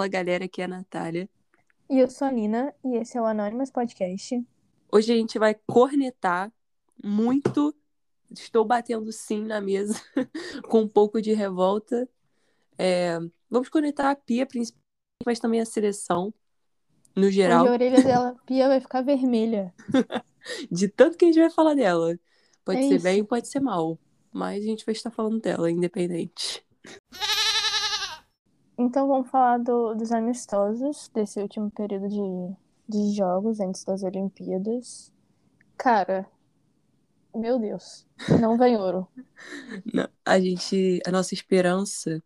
Fala galera, aqui é a Natália. E eu sou a Nina, e esse é o Anonymous Podcast. Hoje a gente vai cornetar muito. Estou batendo sim na mesa, com um pouco de revolta. É, vamos cornetar a Pia, principalmente, mas também a seleção, no geral, a orelha dela, Pia, vai ficar vermelha. de tanto que a gente vai falar dela. Pode É ser isso. bem, pode ser mal, mas a gente vai estar falando dela, independente. Então vamos falar do- dos amistosos desse último período de, de jogos antes das Olimpíadas. Cara, meu Deus, não vem ouro. Não, a gente, a nossa esperança,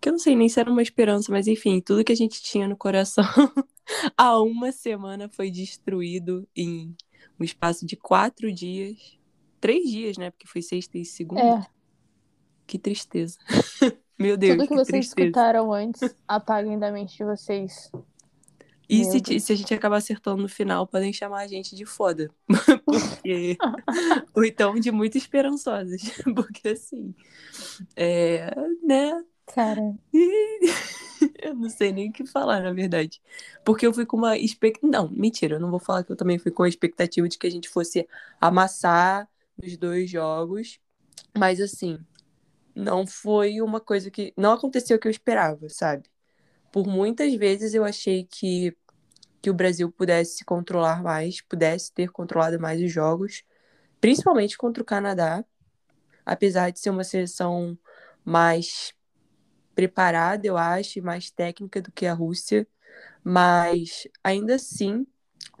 que eu não sei nem se era uma esperança, mas enfim, tudo que a gente tinha no coração há uma semana foi destruído em um espaço de quatro dias. Três dias, né? Porque foi sexta e segunda. É, Que tristeza. Meu Deus, tudo que que vocês tristeza. escutaram antes, apaguem da mente de vocês. E se, se a gente acabar acertando no final, podem chamar a gente de foda. Porque... Ou então de muito esperançosas. Porque assim, é, né? Cara, Eu não sei nem o que falar, na verdade. Porque eu fui com uma expectativa. Não, mentira, eu não vou falar que eu também fui com a expectativa de que a gente fosse amassar nos dois jogos. Mas assim, não foi uma coisa que. Não aconteceu o que eu esperava, sabe? Por muitas vezes eu achei que, que o Brasil pudesse se controlar mais, pudesse ter controlado mais os jogos, principalmente contra o Canadá. Apesar de ser uma seleção mais preparada, eu acho, mais técnica do que a Rússia. Mas ainda assim,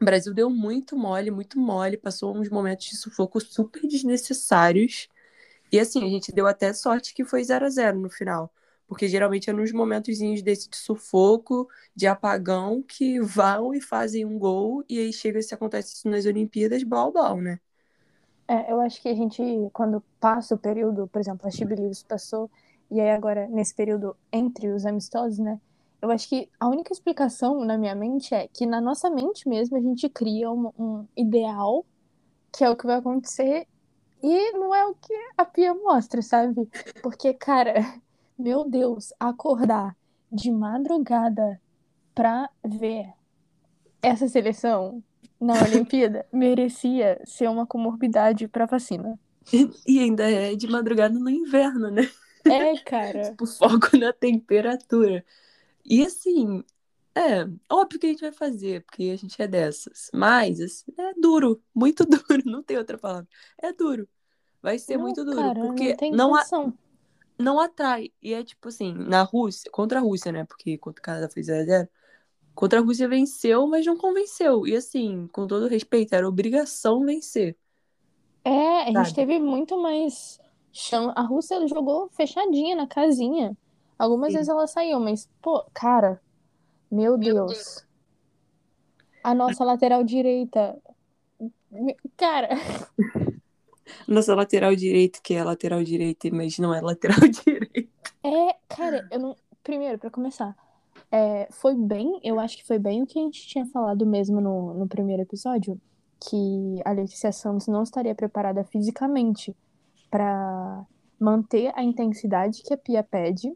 o Brasil deu muito mole, muito mole, passou uns momentos de sufoco super desnecessários. E assim, a gente deu até sorte que foi 0 a 0 no final. Porque geralmente é nos momentozinhos desse de sufoco, de apagão, que vão e fazem um gol, e aí chega se acontece isso nas Olimpíadas, bal bal, né? É, eu acho que a gente, quando passa o período, por exemplo, a Chibi Livros passou, e aí agora, nesse período entre os amistosos, né? Eu acho que a única explicação na minha mente é que na nossa mente mesmo a gente cria um, um ideal que é o que vai acontecer e não é o que a Pia mostra, sabe? Porque, cara, meu Deus, acordar de madrugada pra ver essa seleção na Olimpíada merecia ser uma comorbidade pra vacina. E ainda é de madrugada no inverno, né? É, cara. Tipo, foco na temperatura. E assim, é, óbvio que a gente vai fazer, porque a gente é dessas. Mas assim, é duro, muito duro, não tem outra palavra. É duro. Vai ser Não, muito duro, cara, porque não não, a- não atrai. E é tipo assim, na Rússia, contra a Rússia, né? Porque contra o Canadá foi 0 a 0 Contra a Rússia venceu, mas não convenceu. E assim, com todo respeito, era obrigação vencer. É, a gente Sabe? teve muito mais chance. A Rússia jogou fechadinha na casinha. Algumas Sim. vezes ela saiu, mas, pô, cara, meu Deus. A nossa lateral direita. Cara, Nossa lateral direito, que é lateral direita, mas não é lateral direito. é, cara, eu não. Primeiro, pra começar, é, foi bem, eu acho que foi bem o que a gente tinha falado mesmo no, no primeiro episódio, que a Letícia Santos não estaria preparada fisicamente pra manter a intensidade que a Pia pede,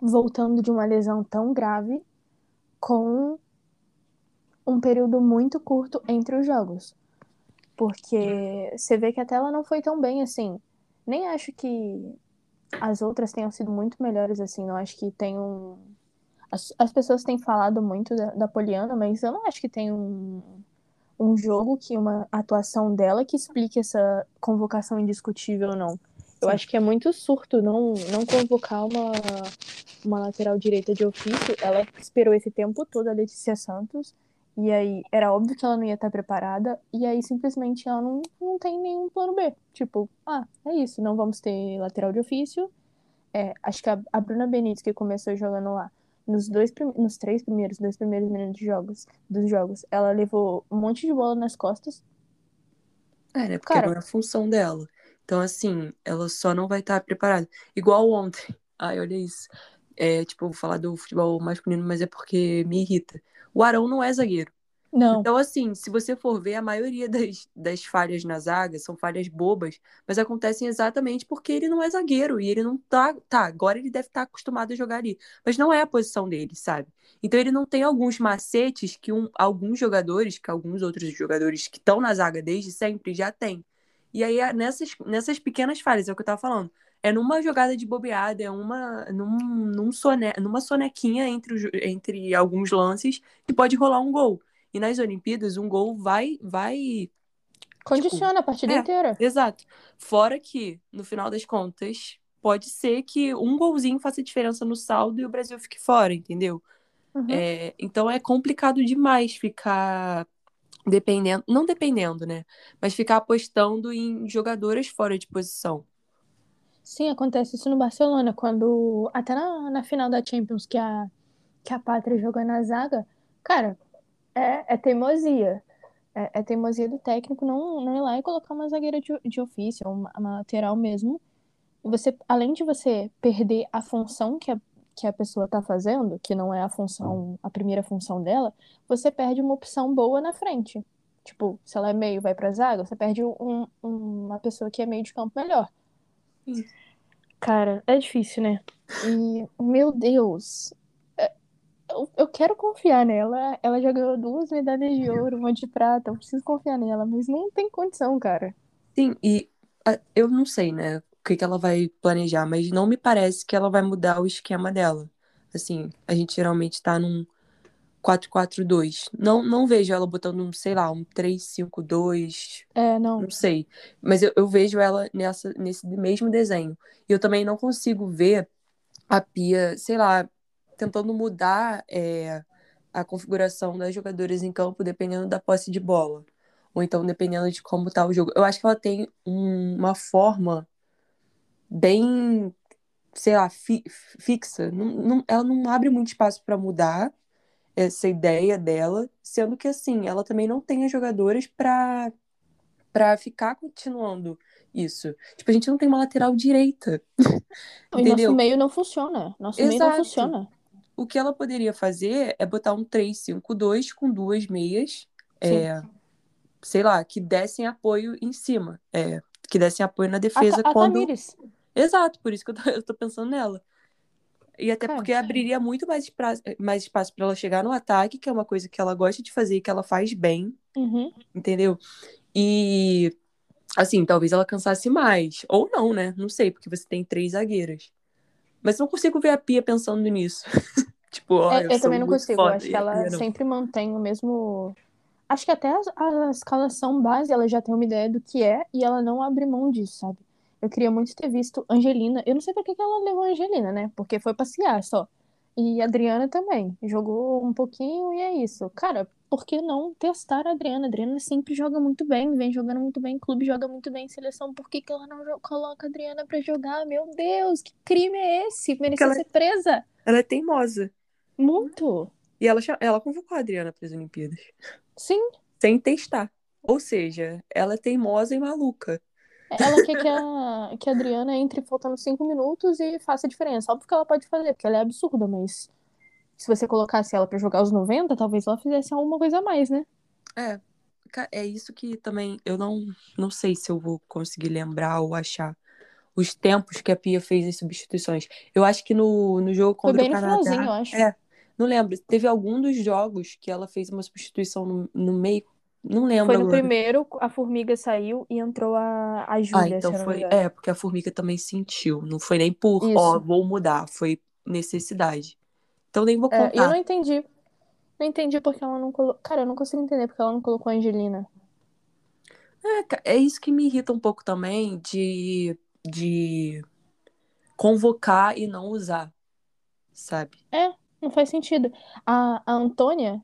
voltando de uma lesão tão grave com um período muito curto entre os jogos. Porque você vê que até ela não foi tão bem assim. Nem acho que as outras tenham sido muito melhores assim. Não acho que tem um. As, as pessoas têm falado muito da, da Poliana, mas eu não acho que tem um, um jogo que uma atuação dela que explique essa convocação indiscutível, não. Eu acho que é muito surto não, não convocar uma, uma lateral direita de ofício. Ela esperou esse tempo todo a Letícia Santos. E aí era óbvio que ela não ia estar preparada. E aí simplesmente ela não, não tem nenhum plano B. Tipo, ah, é isso, não vamos ter lateral de ofício. é, acho que a, a Bruna Benítez, que começou jogando lá, nos dois nos três primeiros, dois primeiros minutos de jogos, dos jogos, ela levou um monte de bola nas costas. É, né? Porque Cara- não é a função dela. Então, assim, ela só não vai estar preparada. Igual ontem. Ai, olha isso. É, tipo, vou falar do futebol masculino, mas é porque me irrita. O Arão não é zagueiro. Não. Então, assim, se você for ver, a maioria das, das falhas na zaga são falhas bobas, mas acontecem exatamente porque ele não é zagueiro e ele não tá. Tá, agora ele deve estar acostumado a jogar ali, mas não é a posição dele, sabe? Então, ele não tem alguns macetes que um- alguns jogadores, que alguns outros jogadores que estão na zaga desde sempre já têm. E aí, nessas, nessas pequenas falhas, é o que eu tava falando. É numa jogada de bobeada, é uma, num, num sone, numa sonequinha entre, os- entre alguns lances que pode rolar um gol. E nas Olimpíadas, um gol vai, vai. Condiciona a partida é. inteira. Exato. Fora que, no final das contas, pode ser que um golzinho faça diferença no saldo e o Brasil fique fora, entendeu? Uhum. É, então é complicado demais ficar dependendo, não dependendo, né? Mas ficar apostando em jogadoras fora de posição. Sim, acontece isso no Barcelona, quando até na, na final da Champions que a, que a Pátria jogou na zaga, cara, é, é teimosia. É, é teimosia do técnico não, não ir lá e colocar uma zagueira de, de ofício, uma, uma lateral mesmo. Você, além de você perder a função que a, que a pessoa tá fazendo, que não é a função, a primeira função dela, você perde uma opção boa na frente. Tipo, se ela é meio, vai pra zaga, você perde um, um- uma pessoa que é meio de campo melhor. Sim. Cara, é difícil, né? E, meu Deus, é- eu, eu quero confiar nela. Ela já ganhou duas medalhas de ouro, uma de prata. Eu preciso confiar nela, mas não tem condição, cara. Sim, e a- eu não sei, né, que que ela vai planejar, mas não me parece que ela vai mudar o esquema dela. Assim, a gente geralmente tá num 4-4-2. Não, não vejo ela botando um, sei lá, um 3-5-2, É, não. não sei. Mas eu, eu vejo ela nessa, nesse mesmo desenho. E eu também não consigo ver a Pia, sei lá, tentando mudar é, a configuração das jogadoras em campo dependendo da posse de bola. Ou então dependendo de como tá o jogo. Eu acho que ela tem um- uma forma bem, sei lá, fi- fixa. Não- não- ela não abre muito espaço para mudar essa ideia dela, sendo que assim, ela também não tem as jogadoras para para ficar continuando isso. Tipo, a gente não tem uma lateral direita. E nosso meio não funciona. Nosso meio não Exato. funciona. O que ela poderia fazer é botar um 3-5-2 com duas meias, é, sei lá, que dessem apoio em cima, é, que dessem apoio na A, defesa Ta- a quando. Tamires. Exato, por isso que eu tô, eu tô pensando nela. E até Cara, porque abriria muito mais, espra- mais espaço para ela chegar no ataque, que é uma coisa que ela gosta de fazer e que ela faz bem, Uhum. entendeu? E assim, talvez ela cansasse mais. Ou não, né? Não sei, porque você tem três zagueiras. Mas não consigo ver a Pia pensando nisso. tipo, ó, É, eu eu também não consigo. Eu foda, acho que ela sempre mantém o mesmo. Acho que até a, a escalação base ela já tem uma ideia do que é e ela não abre mão disso, sabe? Eu queria muito ter visto Angelina. Eu não sei pra que que ela levou a Angelina, né? Porque foi passear só. E a Adriana também. Jogou um pouquinho e é isso. Cara, por que não testar a Adriana? A Adriana sempre joga muito bem, vem jogando muito bem, clube joga muito bem, seleção. Por que, que ela não coloca a Adriana pra jogar? Meu Deus, que crime é esse? Merecia ela- ser presa. Ela é teimosa. Muito. E ela, ela convocou a Adriana para as Olimpíadas. Sim, Sem testar. Ou seja, ela é teimosa e maluca. Ela quer que a, que a Adriana entre faltando cinco minutos e faça a diferença. Óbvio que ela pode fazer, porque ela é absurda, mas se você colocasse ela pra jogar os 90, talvez ela fizesse alguma coisa a mais, né? É. É isso que também eu não, não sei se eu vou conseguir lembrar ou achar os tempos que a Pia fez as substituições. Eu acho que no, no jogo Foi contra bem o no Canadá. finalzinho, eu acho. É, não lembro. Teve algum dos jogos que ela fez uma substituição no, no meio. Não lembro Foi no agora. primeiro, a formiga saiu e entrou a, a Ah, Júlia, então eu não me foi. É, porque a formiga também sentiu. Não foi nem por, Isso. ó, vou mudar. Foi necessidade. Então nem vou É, e eu contar. não entendi. Não entendi porque ela não colocou. Cara, eu não consigo entender porque ela não colocou a Angelina. É, é isso que me irrita um pouco também de, de convocar e não usar, sabe? Não faz sentido. A, a Antônia,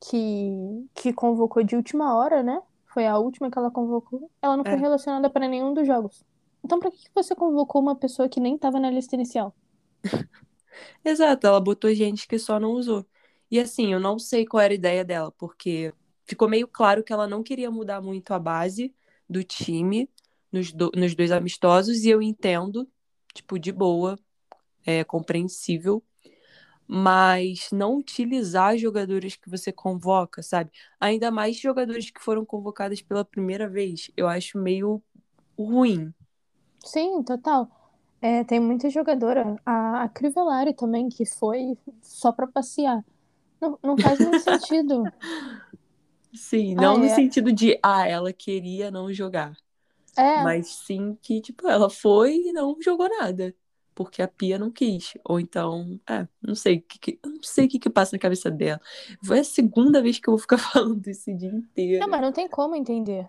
que, que convocou de última hora, né? Foi a última que ela convocou. Ela não foi É. relacionada para nenhum dos jogos. Então, pra que você convocou uma pessoa que nem tava na lista inicial? Exato, ela botou gente que só não usou. E assim, eu não sei qual era a ideia dela, porque ficou meio claro que ela não queria mudar muito a base do time nos, do, nos dois amistosos, e eu entendo, tipo, de boa, é compreensível, mas não utilizar jogadores que você convoca, sabe? Ainda mais jogadores que foram convocados pela primeira vez, eu acho meio ruim. Sim, total. É, tem muita jogadora, a, a Crivellari também, que foi só pra passear. Não, não faz muito sentido. Sim, não Ah, no é. sentido de, ah, ela queria não jogar. É, Mas sim que, tipo, ela foi e não jogou nada. Porque a Pia não quis. Ou então, é, não sei o que, que- não sei o que, que passa na cabeça dela. Foi a segunda vez que eu vou ficar falando isso o dia inteiro. não, mas não tem como entender.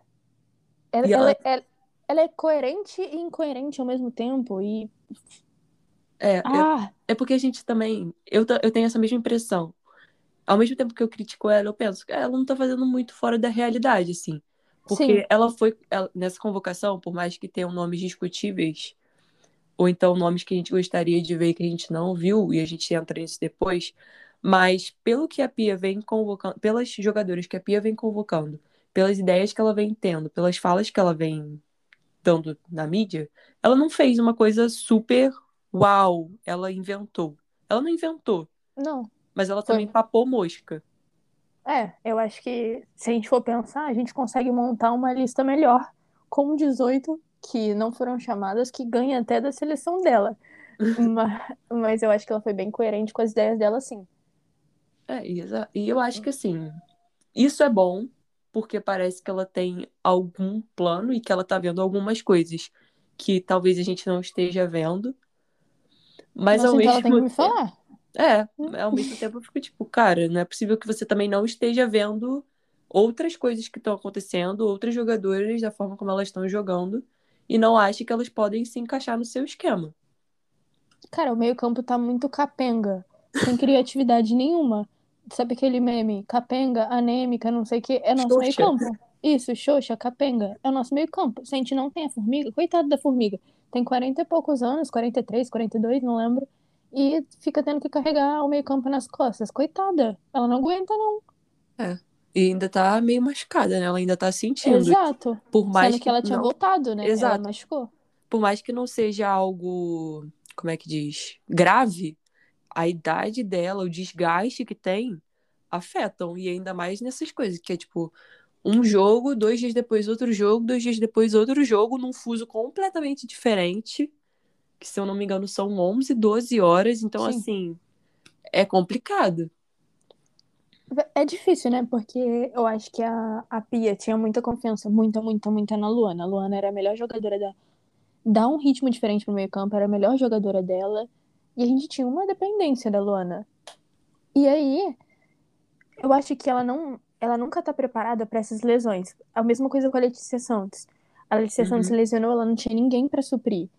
Ela, ela- ela, ela, é coerente e incoerente ao mesmo tempo. E. É, eu- Ah, é porque a gente também. Eu, eu tenho essa mesma impressão. Ao mesmo tempo que eu critico ela, eu penso que ela não tá fazendo muito fora da realidade, assim. Porque Sim. ela foi. ela- nessa convocação, por mais que tenham nomes discutíveis, ou então nomes que a gente gostaria de ver que a gente não viu, e a gente entra nisso depois, mas pelo que a Pia vem convocando, pelas jogadoras que a Pia vem convocando, pelas ideias que ela vem tendo, pelas falas que ela vem dando na mídia, ela não fez uma coisa super uau, ela inventou. Ela não inventou, não. mas ela Foi. também papou mosca. É, eu acho que se a gente for pensar, a gente consegue montar uma lista melhor com 18 que não foram chamadas, que ganha até da seleção dela. Ma- Mas, eu acho que ela foi bem coerente com as ideias dela, sim. É, e e eu acho que assim, isso é bom, porque parece que ela tem algum plano e que ela tá vendo algumas coisas que talvez a gente não esteja vendo. Mas Nossa, ao então ela mesmo tem que me falar. é, ao mesmo tempo eu fico tipo, cara, não é possível que você também não esteja vendo outras coisas que estão acontecendo, outras jogadoras da forma como elas estão jogando e não ache que elas podem se encaixar no seu esquema. Cara, o meio-campo tá muito capenga, sem criatividade nenhuma. Sabe aquele meme? Capenga, anêmica, não sei o que. É nosso meio-campo. Isso, xoxa, capenga. É o nosso meio-campo. Se a gente não tem a formiga, coitado da formiga. Tem 40 e poucos anos, 43, 42, não lembro. E fica tendo que carregar o meio-campo nas costas. Coitada. Ela não aguenta, não. E ainda tá meio machucada, né? Ela ainda tá sentindo. Exato. Por mais Sendo que ela tinha não, voltado, né? Ela Exato. machucou. por mais que não seja algo, como é que diz, grave, a idade dela, o desgaste que tem, afetam. E ainda mais nessas coisas, que é tipo, um jogo, dois dias depois outro jogo, dois dias depois outro jogo, num fuso completamente diferente, que se eu não me engano são 11, 12 horas. Então, Sim. assim, é complicado. É difícil, né? Porque eu acho que a, a Pia tinha muita confiança, muita, muita, muita na Luana. A Luana era a melhor jogadora da. Dá um ritmo diferente pro meio-campo, era a melhor jogadora dela. E a gente tinha uma dependência da Luana. E aí, eu acho que ela não. Ela nunca tá preparada pra essas lesões. A mesma coisa com a Letícia Santos. A Letícia Uhum. Santos se lesionou, ela não tinha ninguém pra suprir.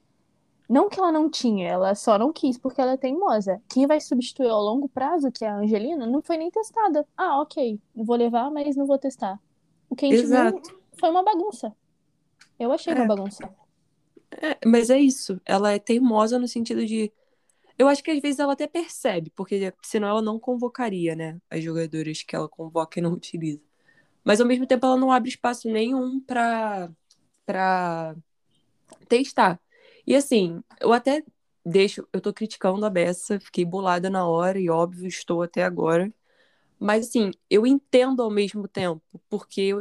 Não que ela não tinha, ela só não quis porque ela é teimosa. Quem vai substituir ao longo prazo, que é a Angelina, não foi nem testada. Ah, ok, vou levar, mas não vou testar. O que a gente Exato. viu foi uma bagunça. Eu achei uma É. bagunça. É, mas é isso. Ela é teimosa no sentido de. Eu acho que às vezes ela até percebe, porque senão ela não convocaria, né? As jogadoras que ela convoca e não utiliza. Mas ao mesmo tempo ela não abre espaço nenhum pra, pra testar. E assim, eu até deixo. Eu tô criticando a Bessa, fiquei bolada na hora e óbvio estou até agora. Mas assim, eu entendo ao mesmo tempo, porque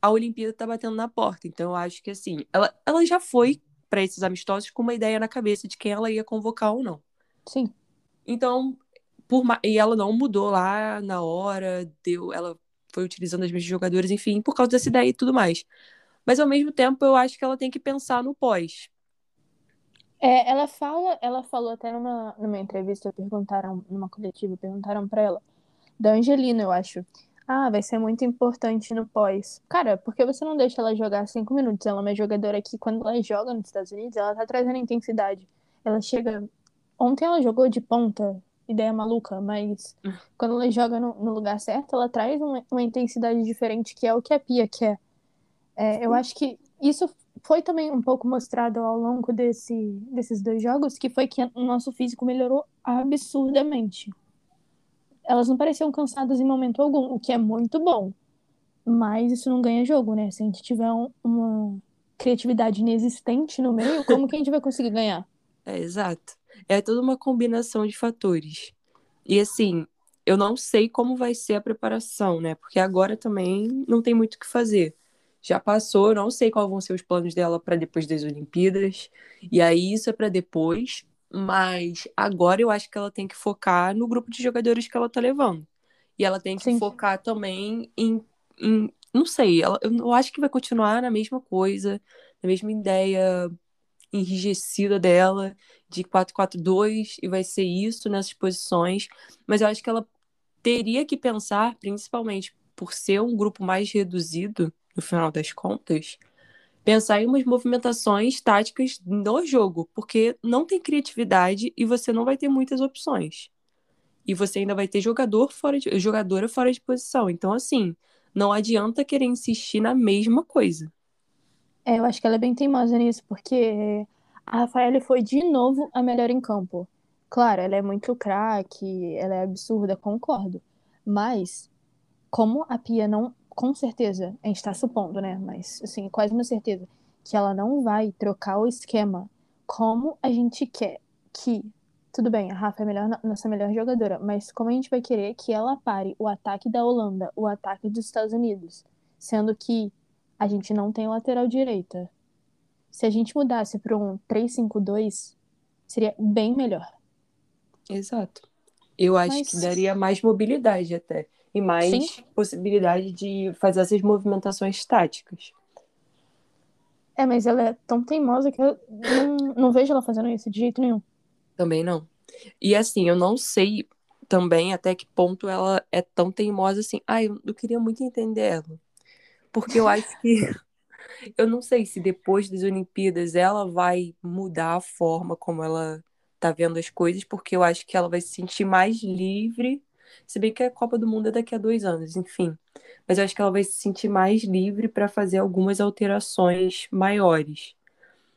a Olimpíada tá batendo na porta. Então eu acho que assim, ela, ela já foi para esses amistosos com uma ideia na cabeça de quem ela ia convocar ou não. Sim. Então, por e ela não mudou lá na hora, deu, ela foi utilizando as mesmas jogadoras, enfim, por causa dessa ideia e tudo mais. Mas ao mesmo tempo, eu acho que ela tem que pensar no pós. É, ela fala, ela falou até numa, numa entrevista, perguntaram, numa coletiva, perguntaram pra ela, da Angelina, eu acho. Ah, vai ser muito importante no pós. Cara, por que você não deixa ela jogar cinco minutos? Ela é uma jogadora que, quando ela joga nos Estados Unidos, ela tá trazendo intensidade. Ela chega. Ontem ela jogou de ponta, ideia maluca, mas quando ela joga no, no lugar certo, ela traz uma, uma intensidade diferente, que é o que a Pia quer. É, eu acho que isso foi também um pouco mostrado ao longo desse, desses dois jogos que foi que o nosso físico melhorou absurdamente. Elas não pareciam cansadas em momento algum, o que é muito bom. Mas isso não ganha jogo, né? Se a gente tiver um, uma criatividade inexistente no meio, como que a gente vai conseguir ganhar? É, exato. É toda uma combinação de fatores. E assim, eu não sei como vai ser a preparação, né? Porque agora também não tem muito o que fazer. Já passou, não sei quais vão ser os planos dela para depois das Olimpíadas. E aí isso é para depois, mas agora eu acho que ela tem que focar no grupo de jogadores que ela tá levando. E ela tem que Sim. focar também em, em não sei, ela, eu acho que vai continuar na mesma coisa, na mesma ideia enrijecida dela de 4-4-2 e vai ser isso nessas posições, mas eu acho que ela teria que pensar, principalmente por ser um grupo mais reduzido no final das contas, pensar em umas movimentações táticas no jogo, porque não tem criatividade e você não vai ter muitas opções. E você ainda vai ter jogador fora de, jogadora fora de posição. Então, assim, não adianta querer insistir na mesma coisa. É, eu acho que ela é bem teimosa nisso, porque a Rafaela foi de novo a melhor em campo. Claro, ela é muito craque, ela é absurda, concordo. Mas, como a Pia não, com certeza, a gente tá supondo, né? Mas, assim, quase uma certeza, que ela não vai trocar o esquema como a gente quer que. Tudo bem, a Rafa é a melhor, nossa melhor jogadora, mas como a gente vai querer que ela pare o ataque da Holanda, o ataque dos Estados Unidos, sendo que a gente não tem lateral direita. Se a gente mudasse para um 3-5-2, seria bem melhor. Exato. Eu acho Mas- que daria mais mobilidade até. E mais Sim. possibilidade de fazer essas movimentações táticas. É, mas ela é tão teimosa que eu não, não vejo ela fazendo isso de jeito nenhum. Também não. E assim, eu não sei também até que ponto ela é tão teimosa assim. Ai, eu, eu queria muito entender ela. Porque eu acho que. Eu não sei se depois das Olimpíadas ela vai mudar a forma como ela tá vendo as coisas, porque eu acho que ela vai se sentir mais livre. Se bem que a Copa do Mundo é daqui a dois anos, enfim. Mas eu acho que ela vai se sentir mais livre para fazer algumas alterações maiores.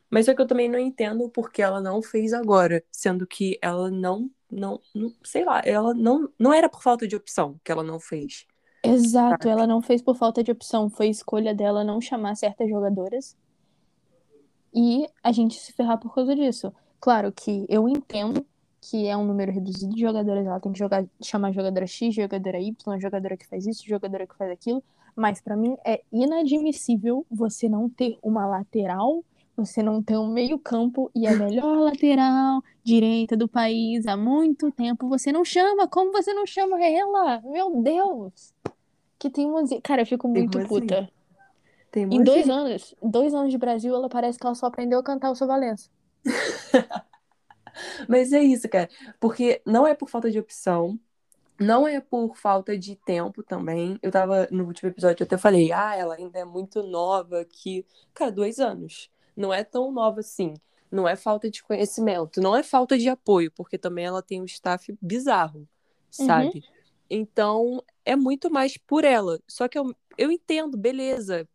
Mas só que eu também não entendo porque ela não fez agora, sendo que ela não, não, não sei lá, ela não, não era por falta de opção que ela não fez. Exato, ela não fez por falta de opção, foi escolha dela não chamar certas jogadoras e a gente se ferrar por causa disso. Claro que eu entendo que é um número reduzido de jogadoras, ela tem que jogar, chamar jogadora X, jogadora Y, jogadora que faz isso, jogadora que faz aquilo, mas pra mim é inadmissível você não ter uma lateral, você não ter um meio-campo e a melhor lateral direita do país há muito tempo você não chama. Como você não chama ela? Meu Deus! Que teimosia. Cara, eu fico muito Teimosia. puta. Tem Em dois anos, dois anos de Brasil, ela parece que ela só aprendeu a cantar o seu Valença. Mas é isso, cara. Porque não é por falta de opção, não é por falta de tempo também. Eu tava no último episódio, eu até falei, ah, ela ainda é muito nova, que. Cara, dois anos. Não é tão nova assim. Não é falta de conhecimento, não é falta de apoio, porque também ela tem um staff bizarro, sabe? Então, é muito mais por ela. Só que eu, eu entendo, beleza.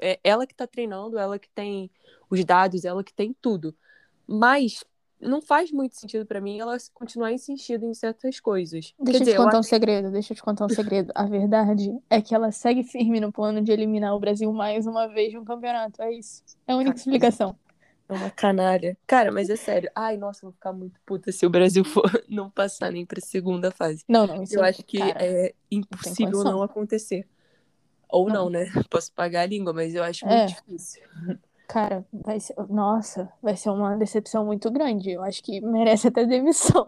É ela que tá treinando, ela que tem os dados, ela que tem tudo. Mas não faz muito sentido pra mim ela continuar insistindo em certas coisas. Deixa Quer eu dizer, te contar um até- segredo, deixa eu te contar um segredo. A verdade é que ela segue firme no plano de eliminar o Brasil mais uma vez no campeonato. É isso. É a única Cara, explicação. É uma canalha. Cara, mas é sério. Ai, nossa, eu vou ficar muito puta se o Brasil for não passar nem pra segunda fase. Não, não, isso Eu acho que cara, é impossível condição. não acontecer. Ou Não. não, né? Posso pagar a língua, mas eu acho É. muito difícil. Cara, vai ser. Nossa, vai ser uma decepção muito grande. Eu acho que merece até demissão.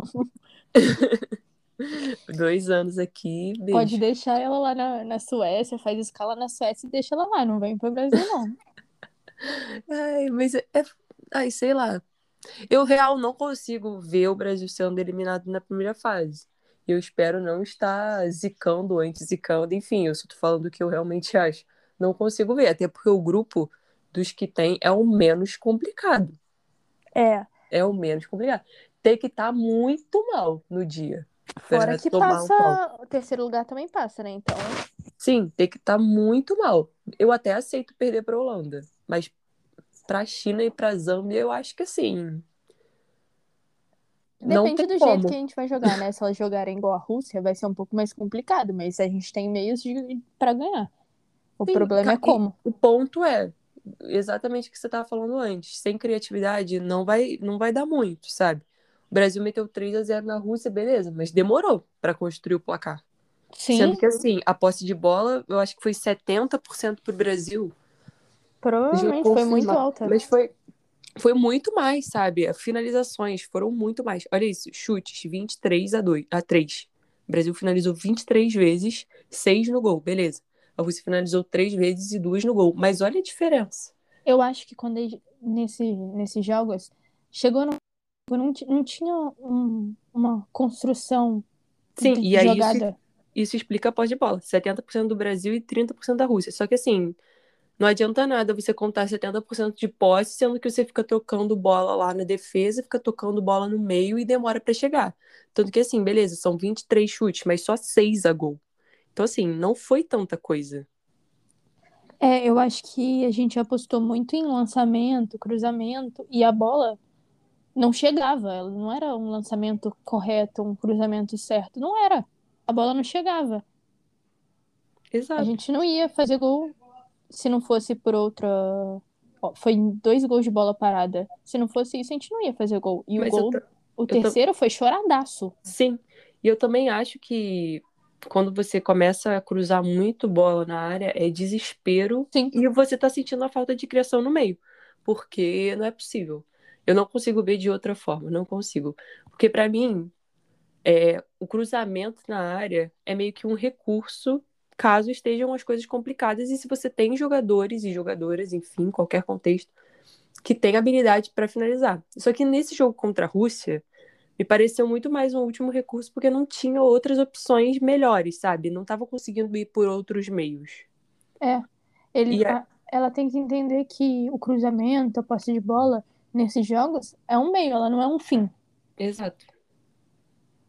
Dois anos aqui, beijo. Pode deixar ela lá na, na Suécia, faz escala na Suécia e deixa ela lá. Não vem pro Brasil, não. Ai, mas é, é- Ai, sei lá. Eu, real, não consigo ver o Brasil sendo eliminado na primeira fase. Eu espero não estar zicando antes, zicando, enfim, eu só tô falando o que eu realmente acho. Não consigo ver, até porque o grupo dos que tem é o menos complicado. É, É o menos complicado. Tem que estar muito mal no dia. fora que tomar um passa. O terceiro lugar também passa, né? Então. Sim, tem que estar muito mal. Eu até aceito perder pra Holanda, mas pra China e pra Zâmbia, eu acho que assim. Depende do como. jeito que a gente vai jogar, né? Se elas jogarem igual a Rússia, vai ser um pouco mais complicado, mas a gente tem meios de... para ganhar. O Sim, problema é como. O ponto é exatamente o que você estava falando antes. Sem criatividade não vai, não vai dar muito, sabe? O Brasil meteu 3 a 0 na Rússia, beleza, mas demorou para construir o placar. Sim, Sendo que assim, a posse de bola, eu acho que foi 70% pro Brasil. Provavelmente foi muito alta. Mas foi, foi muito mais, sabe? Finalizações foram muito mais. Olha isso, chutes 23 a 2, a 3. O Brasil finalizou 23 vezes, 6 no gol, beleza. A Rússia finalizou 3 vezes e 2 no gol. Mas olha a diferença. Eu acho que quando ele- nesse, nesses jogos chegou no não, não tinha um- uma construção Sim, de e aí isso, jogada. isso explica a posse de bola. 70% do Brasil e 30% da Rússia. Só que assim, não adianta nada você contar 70% de posse, sendo que você fica tocando bola lá na defesa, fica tocando bola no meio e demora pra chegar. Tanto que assim, beleza, são 23 chutes, mas só 6 a gol. Então assim, não foi tanta coisa. É, eu acho que a gente apostou muito em lançamento, cruzamento, e a bola não chegava. Ela não era um lançamento correto, um cruzamento certo. Não era. A bola não chegava. A Exato. gente não ia fazer gol se não fosse por outra. Ó, foi dois gols de bola parada. Se não fosse isso, a gente não ia fazer gol. E o Mas eu gol, o terceiro foi choradaço. Sim. E eu também acho que quando você começa a cruzar muito bola na área, é desespero Sim. e você tá sentindo a falta de criação no meio. Porque não é possível. Eu não consigo ver de outra forma, não consigo. Porque pra mim, é, o cruzamento na área é meio que um recurso caso estejam as coisas complicadas e se você tem jogadores e jogadoras, enfim, qualquer contexto, que tem habilidade para finalizar. Só que nesse jogo contra a Rússia, me pareceu muito mais um último recurso porque não tinha outras opções melhores, sabe? Não estava conseguindo ir por outros meios. É. Ele, a- a- ela tem que entender que o cruzamento, a posse de bola, nesses jogos, é um meio, ela não é um fim. Exato.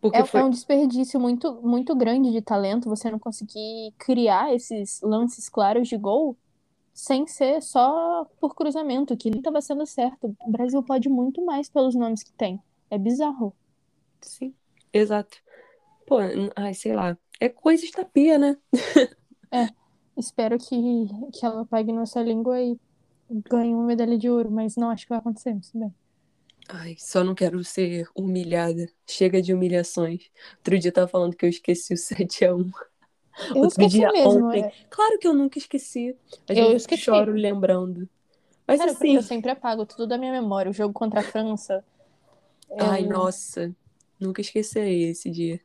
Porque É, foi. é um desperdício muito, muito grande de talento você não conseguir criar esses lances claros de gol sem ser só por cruzamento, que nem estava sendo certo. O Brasil pode muito mais pelos nomes que tem. É bizarro. Sim, exato. Pô, ai, sei lá. É coisas da pia, né? Espero que, que ela pague nossa língua e ganhe uma medalha de ouro, mas não acho que vai acontecer, mas bem. Ai, só não quero ser humilhada. Chega de humilhações. Outro dia eu tava falando que eu esqueci o 7x1. Eu Outro esqueci dia, mesmo. ontem. é. Claro que eu nunca esqueci. Às Eu esqueci. choro lembrando. Mas Cara, assim. eu sempre apago tudo da minha memória. O jogo contra a França. Ai, eu- nossa. Nunca esquecerei esse dia.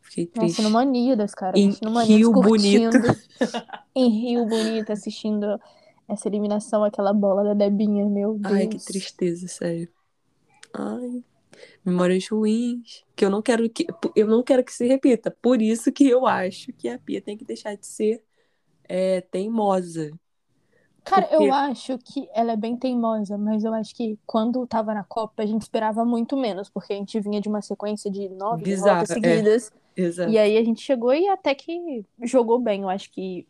Fiquei triste. Nossa, numa Unidas, cara. Em Rio Bonito. em Rio Bonito, assistindo essa eliminação, aquela bola da Debinha, meu Deus. Ai, que tristeza, sério. Ai, memórias ruins. Que eu não quero que eu não quero que se repita. Por isso que eu acho que a Pia tem que deixar de ser é, teimosa. Cara, porque- eu acho que ela é bem teimosa, mas eu acho que quando tava na Copa a gente esperava muito menos, porque a gente vinha de uma sequência de nove derrotas é. seguidas. Exato. E aí a gente chegou e até que jogou bem. Eu acho que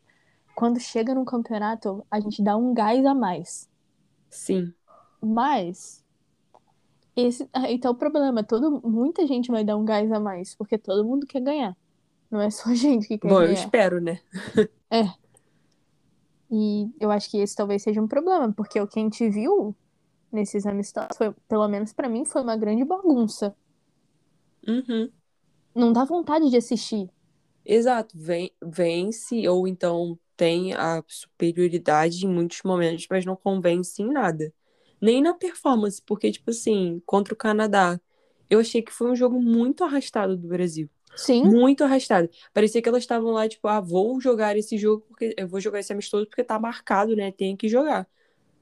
quando chega num campeonato, a gente dá um gás a mais. Sim. Mas esse aí tá o problema, todo muita gente vai dar um gás a mais, porque todo mundo quer ganhar. Não é só a gente que quer Bom, eu ganhar. espero, né? E eu acho que esse talvez seja um problema, porque o que a gente viu nesses amistosos, foi, pelo menos pra mim, foi uma grande bagunça. Uhum. Não dá vontade de assistir. Exato. Ven- Vence ou então tem a superioridade em muitos momentos, mas não convence em nada. Nem na performance, porque, tipo assim, contra o Canadá, eu achei que foi um jogo muito arrastado do Brasil. Sim, Muito arrastado. Parecia que elas estavam lá, tipo, ah, vou jogar esse jogo porque eu vou jogar esse amistoso porque tá marcado, né? Tem que jogar.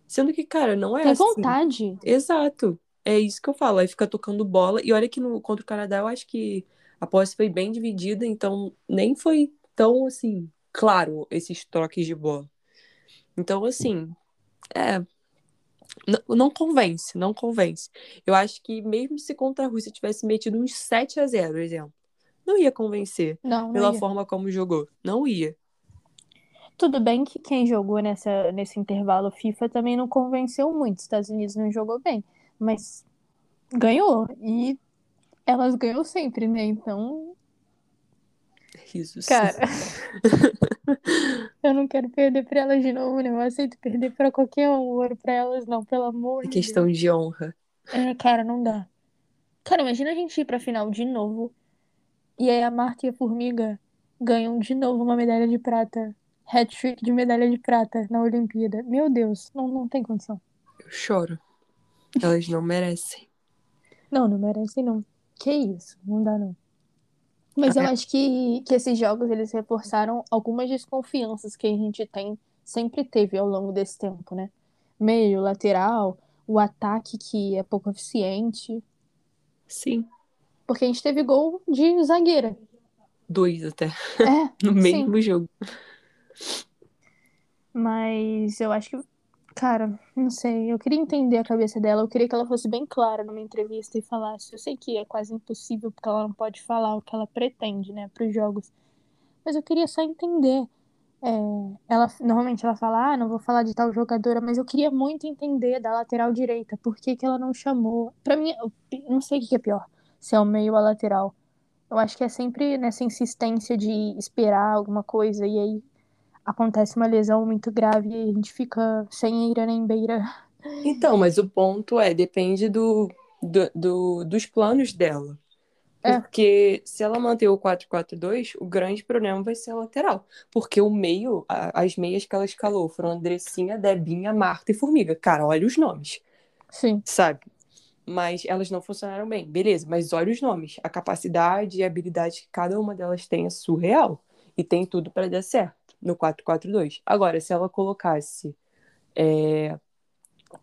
Sendo que, cara, não é tem assim. vontade. Exato. É isso que eu falo. Aí fica tocando bola. E olha que no, contra o Canadá eu acho que a posse foi bem dividida, então nem foi tão assim, claro, esses troques de bola. Então, assim, é. Não, não convence, não convence. Eu acho que mesmo se contra a Rússia tivesse metido uns 7 a 0 exemplo, não ia convencer Não, não pela ia. forma como jogou. Não ia. Tudo bem que quem jogou nessa, nesse intervalo FIFA também não convenceu muito. Os Estados Unidos não jogou bem, mas ganhou. E elas ganham sempre, né? Então, Risos. cara, eu não quero perder pra elas de novo, né? Eu aceito perder pra qualquer um. Ouro pra elas, não, pelo amor É de questão de honra. Deus. É, cara, não dá. Cara, imagina a gente ir pra final de novo. E aí a Marta e a Formiga ganham de novo uma medalha de prata. Hat-trick de medalha de prata na Olimpíada. Meu Deus, não, não tem condição. Eu choro. Elas não merecem. Não, não merecem, não. Que isso, não dá, não. Mas eu É. acho que, que esses jogos, eles reforçaram algumas desconfianças que a gente tem, sempre teve ao longo desse tempo, né? Meio, lateral, o ataque que é pouco eficiente. Sim. Porque a gente teve gol de zagueira. Dois até. É, No sim. mesmo jogo. Mas eu acho que, cara, não sei. Eu queria entender a cabeça dela. Eu queria que ela fosse bem clara numa entrevista e falasse. Eu sei que é quase impossível porque ela não pode falar o que ela pretende, né, para os jogos. Mas eu queria só entender. É, ela normalmente ela fala, ah, não vou falar de tal jogadora, mas eu queria muito entender da lateral direita. Por que que ela não chamou? Pra mim, eu não sei o que que é pior, se é o meio ou a lateral. Eu acho que é sempre nessa insistência de esperar alguma coisa e aí acontece uma lesão muito grave e a gente fica sem eira nem beira. Então, mas o ponto é, depende do, do, do- dos planos dela. É. Porque se ela manter o 4-4-2, o grande problema vai ser a lateral. Porque o meio, a- as meias que ela escalou foram Andressinha, Debinha, Marta e Formiga. Cara, olha os nomes, Sim. sabe? Mas elas não funcionaram bem. Beleza, mas olha os nomes. A capacidade e a habilidade que cada uma delas tem é surreal. E tem tudo para dar certo no 4-4-2. Agora, se ela colocasse é,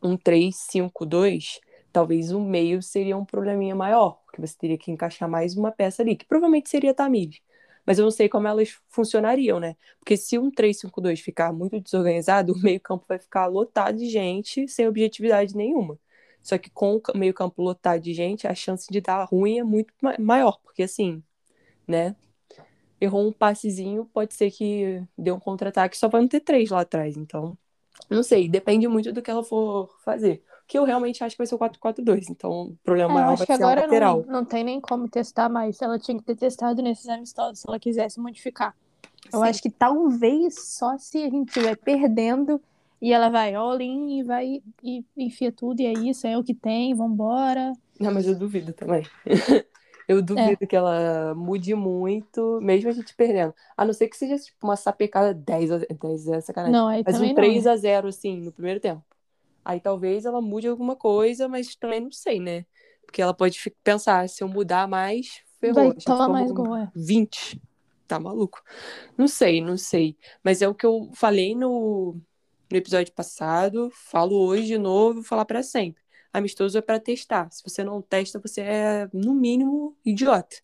um 3-5-2, talvez o meio seria um probleminha maior, porque você teria que encaixar mais uma peça ali, que provavelmente seria a Tamires. Mas eu não sei como elas funcionariam, né? Porque se um 3-5-2 ficar muito desorganizado, o meio-campo vai ficar lotado de gente sem objetividade nenhuma. Só que com o meio-campo lotado de gente, a chance de dar ruim é muito ma- maior, porque assim, né? Errou um passezinho, pode ser que dê um contra-ataque, só vai não ter três lá atrás. Então, não sei, depende muito do que ela for fazer. Que eu realmente acho que vai ser o 4-4-2. Então, o problema É, maior acho vai que ser agora lateral. não, não tem nem como testar mais. Ela tinha que ter testado nesses amistosos se ela quisesse modificar. Eu Sim. acho que talvez só se a gente estiver perdendo e ela vai all in e vai e enfia tudo e é isso, é o que tem, vambora. Não, mas eu duvido também. Eu duvido que ela mude muito, mesmo a gente perdendo. A não ser que seja tipo uma sapecada 10 a 10 é sacanagem. Não, aí Mas um não. 3 a 0 assim, no primeiro tempo. Aí talvez ela mude alguma coisa, mas também não sei, né? Porque ela pode pensar, se eu mudar mais, ferrou. Vai tomar toma mais gol, é. 20. Tá maluco? Não sei, não sei. Mas é o que eu falei no, no episódio passado, falo hoje de novo, vou falar pra sempre. Amistoso é pra testar. Se você não testa, você é, no mínimo, idiota.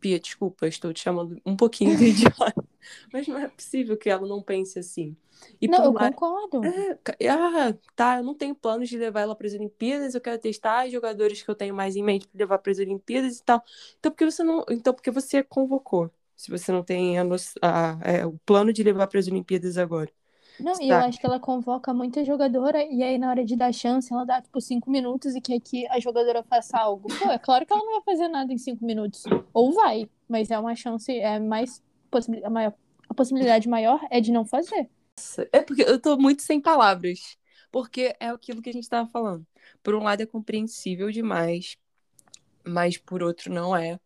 Pia, desculpa, estou te chamando um pouquinho de idiota. Mas não é possível que ela não pense assim. E Não, eu mais- concordo. é, ah, tá, eu não tenho planos de levar ela para as Olimpíadas, eu quero testar os jogadores que eu tenho mais em mente para levar para as Olimpíadas e tal. Então, por que você não, então, por que você convocou? Se você não tem a no- a- é, o plano de levar para as Olimpíadas agora. Não, e eu Sabe? acho que ela convoca muita jogadora e aí na hora de dar chance ela dá tipo cinco minutos e quer que a jogadora faça algo. Pô, é claro que ela não vai fazer nada em cinco minutos. Ou vai, mas é uma chance, é mais possibilidade, a, maior, a possibilidade maior é de não fazer. É porque eu tô muito sem palavras. Porque é aquilo que a gente tava falando. Por um lado é compreensível demais, mas por outro não é.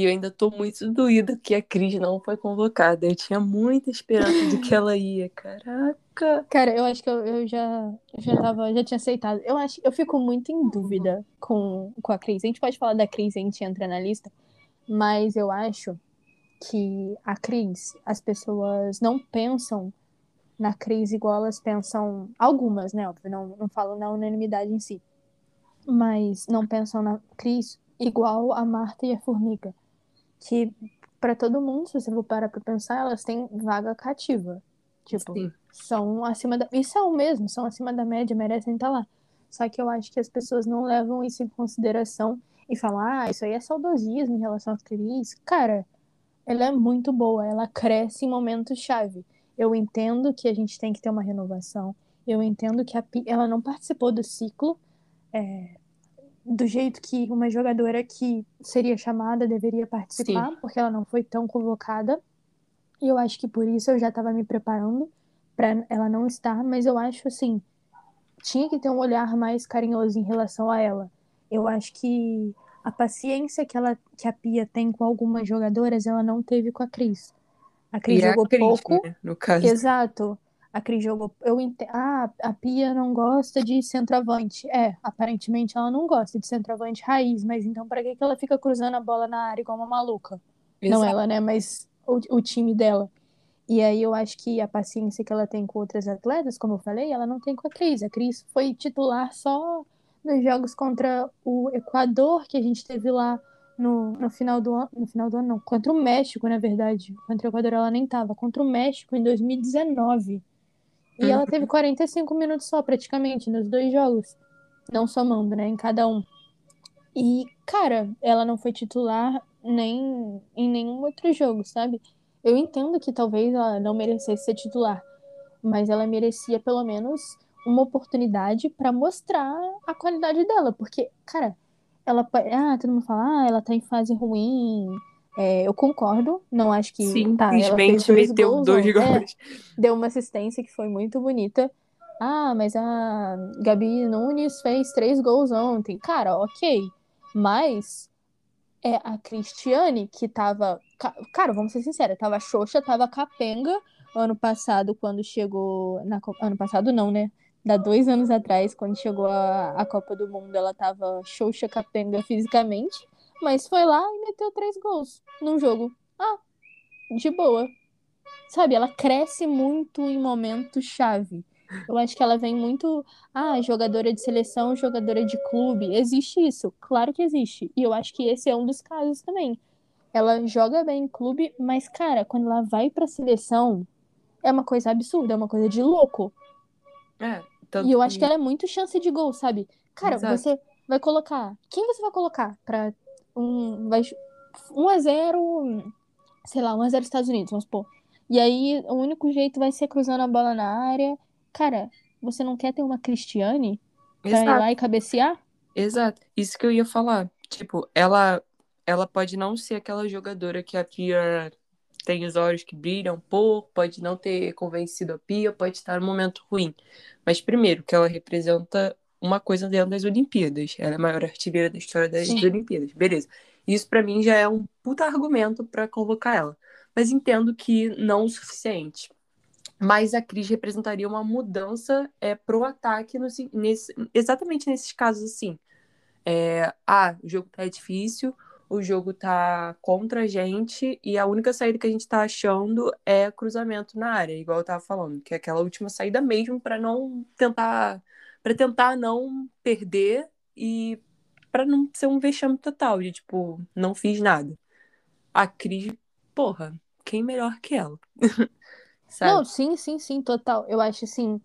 E eu ainda tô muito doída que a Cris não foi convocada. Eu tinha muita esperança de que ela ia. Caraca. Cara, eu acho que eu, eu já, já tava, já tinha aceitado. Eu acho, eu fico muito em dúvida com, com a Cris. A gente pode falar da Cris, a gente entra na lista, mas eu acho que a Cris, as pessoas não pensam na Cris igual elas pensam, algumas, né, óbvio, não, não falo na unanimidade em si, mas não pensam na Cris igual a Marta e a Formiga, que para todo mundo, se você for parar pra pensar, elas têm vaga cativa. Tipo, Sim. são acima da. E são mesmo, são acima da média, merecem estar lá. Só que eu acho que as pessoas não levam isso em consideração e falam, ah, isso aí é saudosismo em relação à Cris. Cara, ela é muito boa, ela cresce em momentos-chave. Eu entendo que a gente tem que ter uma renovação. Eu entendo que a ela não participou do ciclo é, do jeito que uma jogadora que seria chamada deveria participar, Sim. porque ela não foi tão convocada. E eu acho que por isso eu já estava me preparando para ela não estar, mas eu acho assim, tinha que ter um olhar mais carinhoso em relação a ela. Eu acho que a paciência que ela que a Pia tem com algumas jogadoras, ela não teve com a Cris. A Cris E é a jogou Cris, pouco. né, no caso. Exato. A Cris jogou. Eu ente... Ah, a Pia não gosta de centroavante. É, aparentemente ela não gosta de centroavante raiz, mas então para que que ela fica cruzando a bola na área igual uma maluca? Não Exato. ela, né? Mas o, o time dela. E aí eu acho que a paciência que ela tem com outras atletas, como eu falei, ela não tem com a Cris. A Cris foi titular só nos jogos contra o Equador, que a gente teve lá no, no final do ano. No final do ano, não. Contra o México, na verdade. Contra o Equador ela nem tava. Contra o México em 2019. E ela teve 45 minutos só, praticamente, nos dois jogos. Não somando, né? Em cada um. E, cara, ela não foi titular nem em nenhum outro jogo, sabe? Eu entendo que talvez ela não merecesse ser titular, mas ela merecia pelo menos uma oportunidade pra mostrar a qualidade dela, porque, cara, ela ah, todo mundo fala, ah, ela tá em fase ruim. É, eu concordo, não acho que tá, ela fez Simplesmente meteu gols, dois ó, é, gols. deu uma assistência que foi muito bonita. Ah, mas a Gabi Nunes fez três gols ontem. Cara, ok. Mas é a Cristiane que tava. ca- Cara, vamos ser sinceros, tava xoxa, tava capenga ano passado, quando chegou. Na... Copa- Ano passado não, né? Dá dois anos atrás, quando chegou a, a Copa do Mundo, ela tava xoxa, capenga fisicamente. Mas foi lá e meteu três gols num jogo. Ah, de boa. Sabe, ela cresce muito em momentos chave. Eu acho que ela vem muito. Ah, jogadora de seleção, jogadora de clube. Existe isso? Claro que existe. E eu acho que esse é um dos casos também. Ela joga bem em clube, mas, cara, quando ela vai pra seleção, é uma coisa absurda, é uma coisa de louco. É, tanto E eu acho que ela é muito chance de gol, sabe? Cara, Exato. você vai colocar. Quem você vai colocar pra um. Vai, 1 a 0 sei lá, 1 a 0 Estados Unidos, vamos supor. E aí o único jeito vai ser cruzando a bola na área. Cara, você não quer ter uma Cristiane pra ir Exato. lá e cabecear? Exato, isso que eu ia falar. Tipo, ela, ela pode não ser aquela jogadora que a Pia tem os olhos que brilham por, pode não ter convencido a Pia, pode estar num momento ruim. Mas primeiro, que ela representa uma coisa dentro das Olimpíadas. Ela é a maior artilheira da história das Sim. Olimpíadas. Beleza. Isso pra mim já é um puta argumento pra convocar ela. Mas entendo que não o suficiente. Mas a Cris representaria uma mudança é, pro ataque no, se- nesse, exatamente nesses casos assim. É, ah, o jogo tá difícil, o jogo tá contra a gente e a única saída que a gente tá achando é cruzamento na área, igual eu tava falando, que é aquela última saída mesmo para não tentar para tentar não perder e para não ser um vexame total de tipo, não fiz nada. A Cris, porra, quem melhor que ela? Não, sim, sim, sim, total. Eu acho assim,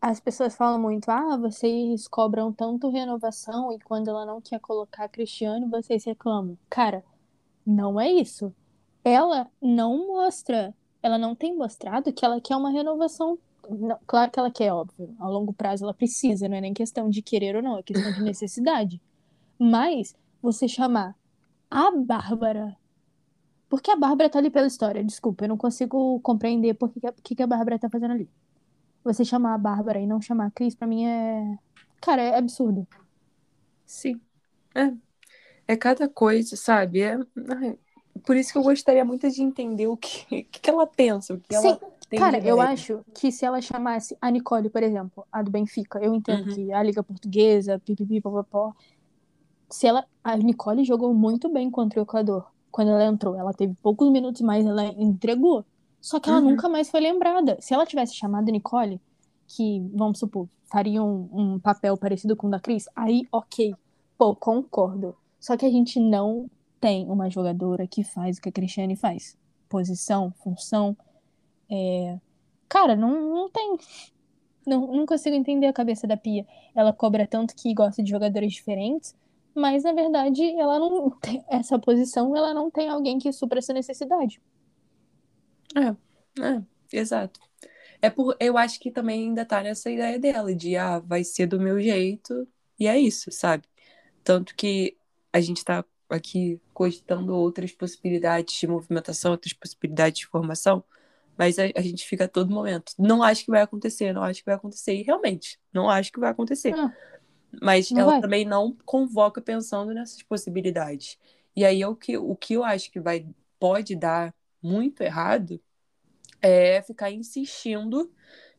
as pessoas falam muito, ah, vocês cobram tanto renovação e quando ela não quer colocar a Cristiane, vocês reclamam. Cara, não é isso. Ela não mostra, ela não tem mostrado que ela quer uma renovação. Não, claro que ela quer, óbvio. A longo prazo ela precisa, não é nem questão de querer ou não, é questão de necessidade. Mas você chamar a Bárbara porque a Bárbara tá ali pela história, desculpa, eu não consigo compreender por que, que que a Bárbara tá fazendo ali. Você chamar a Bárbara e não chamar a Cris, pra mim é. Cara, é absurdo. Sim. É. É cada coisa, sabe? É... Por isso que eu gostaria muito de entender o que, que que ela pensa, o que ela Sim, tem Cara, eu acho que se ela chamasse a Nicole, por exemplo, a do Benfica, eu entendo Uhum. que a Liga Portuguesa, pipipi, popopó. Se ela. A Nicole jogou muito bem contra o Equador. Quando ela entrou, ela teve poucos minutos mais, ela entregou. Só que ela Uhum. nunca mais foi lembrada. Se ela tivesse chamado a Nicole, que, vamos supor, faria um, um papel parecido com o da Cris, aí, ok. Pô, concordo. Só que a gente não tem uma jogadora que faz o que a Cristiane faz. Posição, função. É... Cara, não, não tem. Não, não consigo entender a cabeça da Pia. Ela cobra tanto que gosta de jogadores diferentes, mas na verdade ela não tem essa posição, ela não tem alguém que supra essa necessidade. É, é. Exato. É por, eu acho que também ainda tá nessa ideia dela, de ah, vai ser do meu jeito, e é isso, sabe? Tanto que a gente tá aqui cogitando outras possibilidades de movimentação, outras possibilidades de formação, mas a, a, gente fica a todo momento. Não acho que vai acontecer, não acho que vai acontecer, e realmente, não acho que vai acontecer. Ah, mas não ela vai. também não convoca pensando nessas possibilidades. E aí o que, o que eu acho que vai, pode dar muito errado é ficar insistindo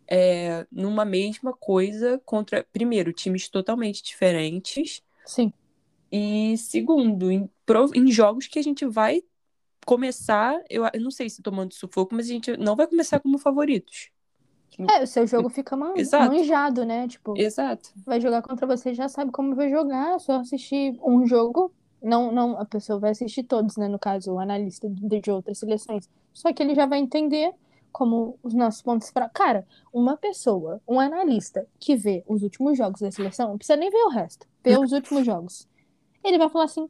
é, numa mesma coisa contra, primeiro, times totalmente diferentes, Sim. E segundo, em, em jogos que a gente vai começar, eu, eu não sei se tomando sufoco, mas a gente não vai começar como favoritos. É, o seu jogo fica man- Exato. manjado, né? Tipo, Exato. vai jogar contra você, já sabe como vai jogar, é só assistir um jogo. Não, não, a pessoa vai assistir todos, né? No caso, o analista de, de outras seleções. Só que ele já vai entender como os nossos pontos para. Cara, uma pessoa, um analista que vê os últimos jogos da seleção, não precisa nem ver o resto, vê os últimos jogos. Ele vai falar assim: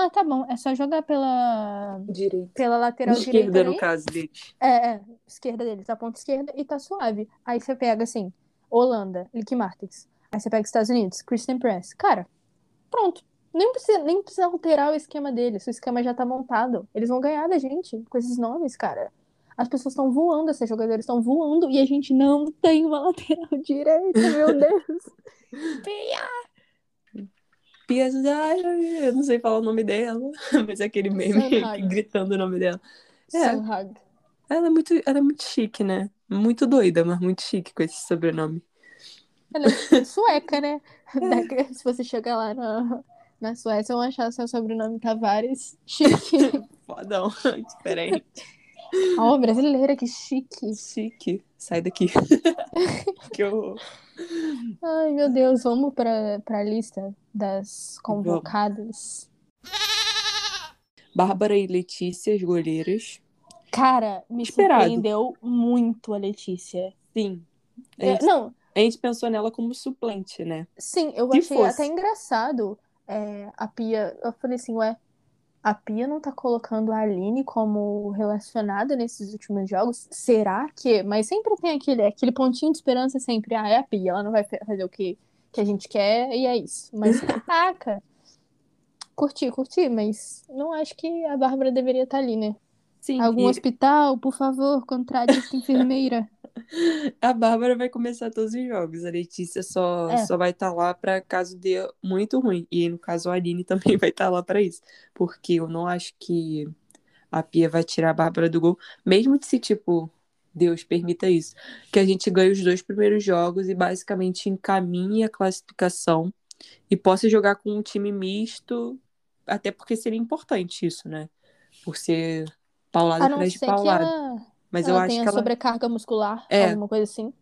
ah, tá bom, é só jogar pela, Direito. pela lateral Esquerda, direita no ali. caso deles. É, é, esquerda dele, tá ponta esquerda e tá suave. Aí você pega assim, Holanda, Lick Martins. Aí você pega Estados Unidos, Christian Press. Cara, pronto. Nem precisa, nem precisa alterar o esquema deles. O esquema já tá montado. Eles vão ganhar da gente com esses nomes, cara. As pessoas estão voando, esses jogadores estão voando e a gente não tem uma lateral direita, meu Deus. Pia Zahra, eu não sei falar o nome dela, mas é aquele meme gritando o nome dela. É. Ela é muito, ela é muito chique, né? Muito doida, mas muito chique com esse sobrenome. Ela é sueca, né? Da- Se você chegar lá na, na Suécia, vão achar seu sobrenome Tavares. Chique. Fodão, diferente. Ó, brasileira, que chique. Chique. Sai daqui. que horror. Ai, meu Deus, vamos pra, pra lista das convocadas. Bárbara e Letícia, as goleiras. Cara, me Esperado. surpreendeu muito a Letícia. Sim. A É, gente, não, a gente pensou nela como suplente, né? sim, eu Se achei fosse. até engraçado é, a Pia. Eu falei assim, ué, a Pia não tá colocando a Aline como relacionada nesses últimos jogos? Será que? Mas sempre tem aquele, aquele pontinho de esperança sempre. Ah, é a Pia, ela não vai fa- fazer o que, que a gente quer e é isso. Mas, caraca, curti, curti, mas não acho que a Bárbara deveria estar ali, né? Sim. Algum e hospital, por favor, contrate essa enfermeira. a Bárbara vai começar todos os jogos. A Letícia só, É. só vai estar lá para caso dê muito ruim. E no caso a Aline também vai estar lá para isso. Porque eu não acho que a Pia vai tirar a Bárbara do gol. Mesmo que se, tipo, Deus permita isso. Que a gente ganhe os dois primeiros jogos e basicamente encaminhe a classificação e possa jogar com um time misto. Até porque seria importante isso, né? Por ser paulada A não atrás de ser paulada. ela, Mas eu acho que ela. sobrecarga muscular, É. alguma coisa assim.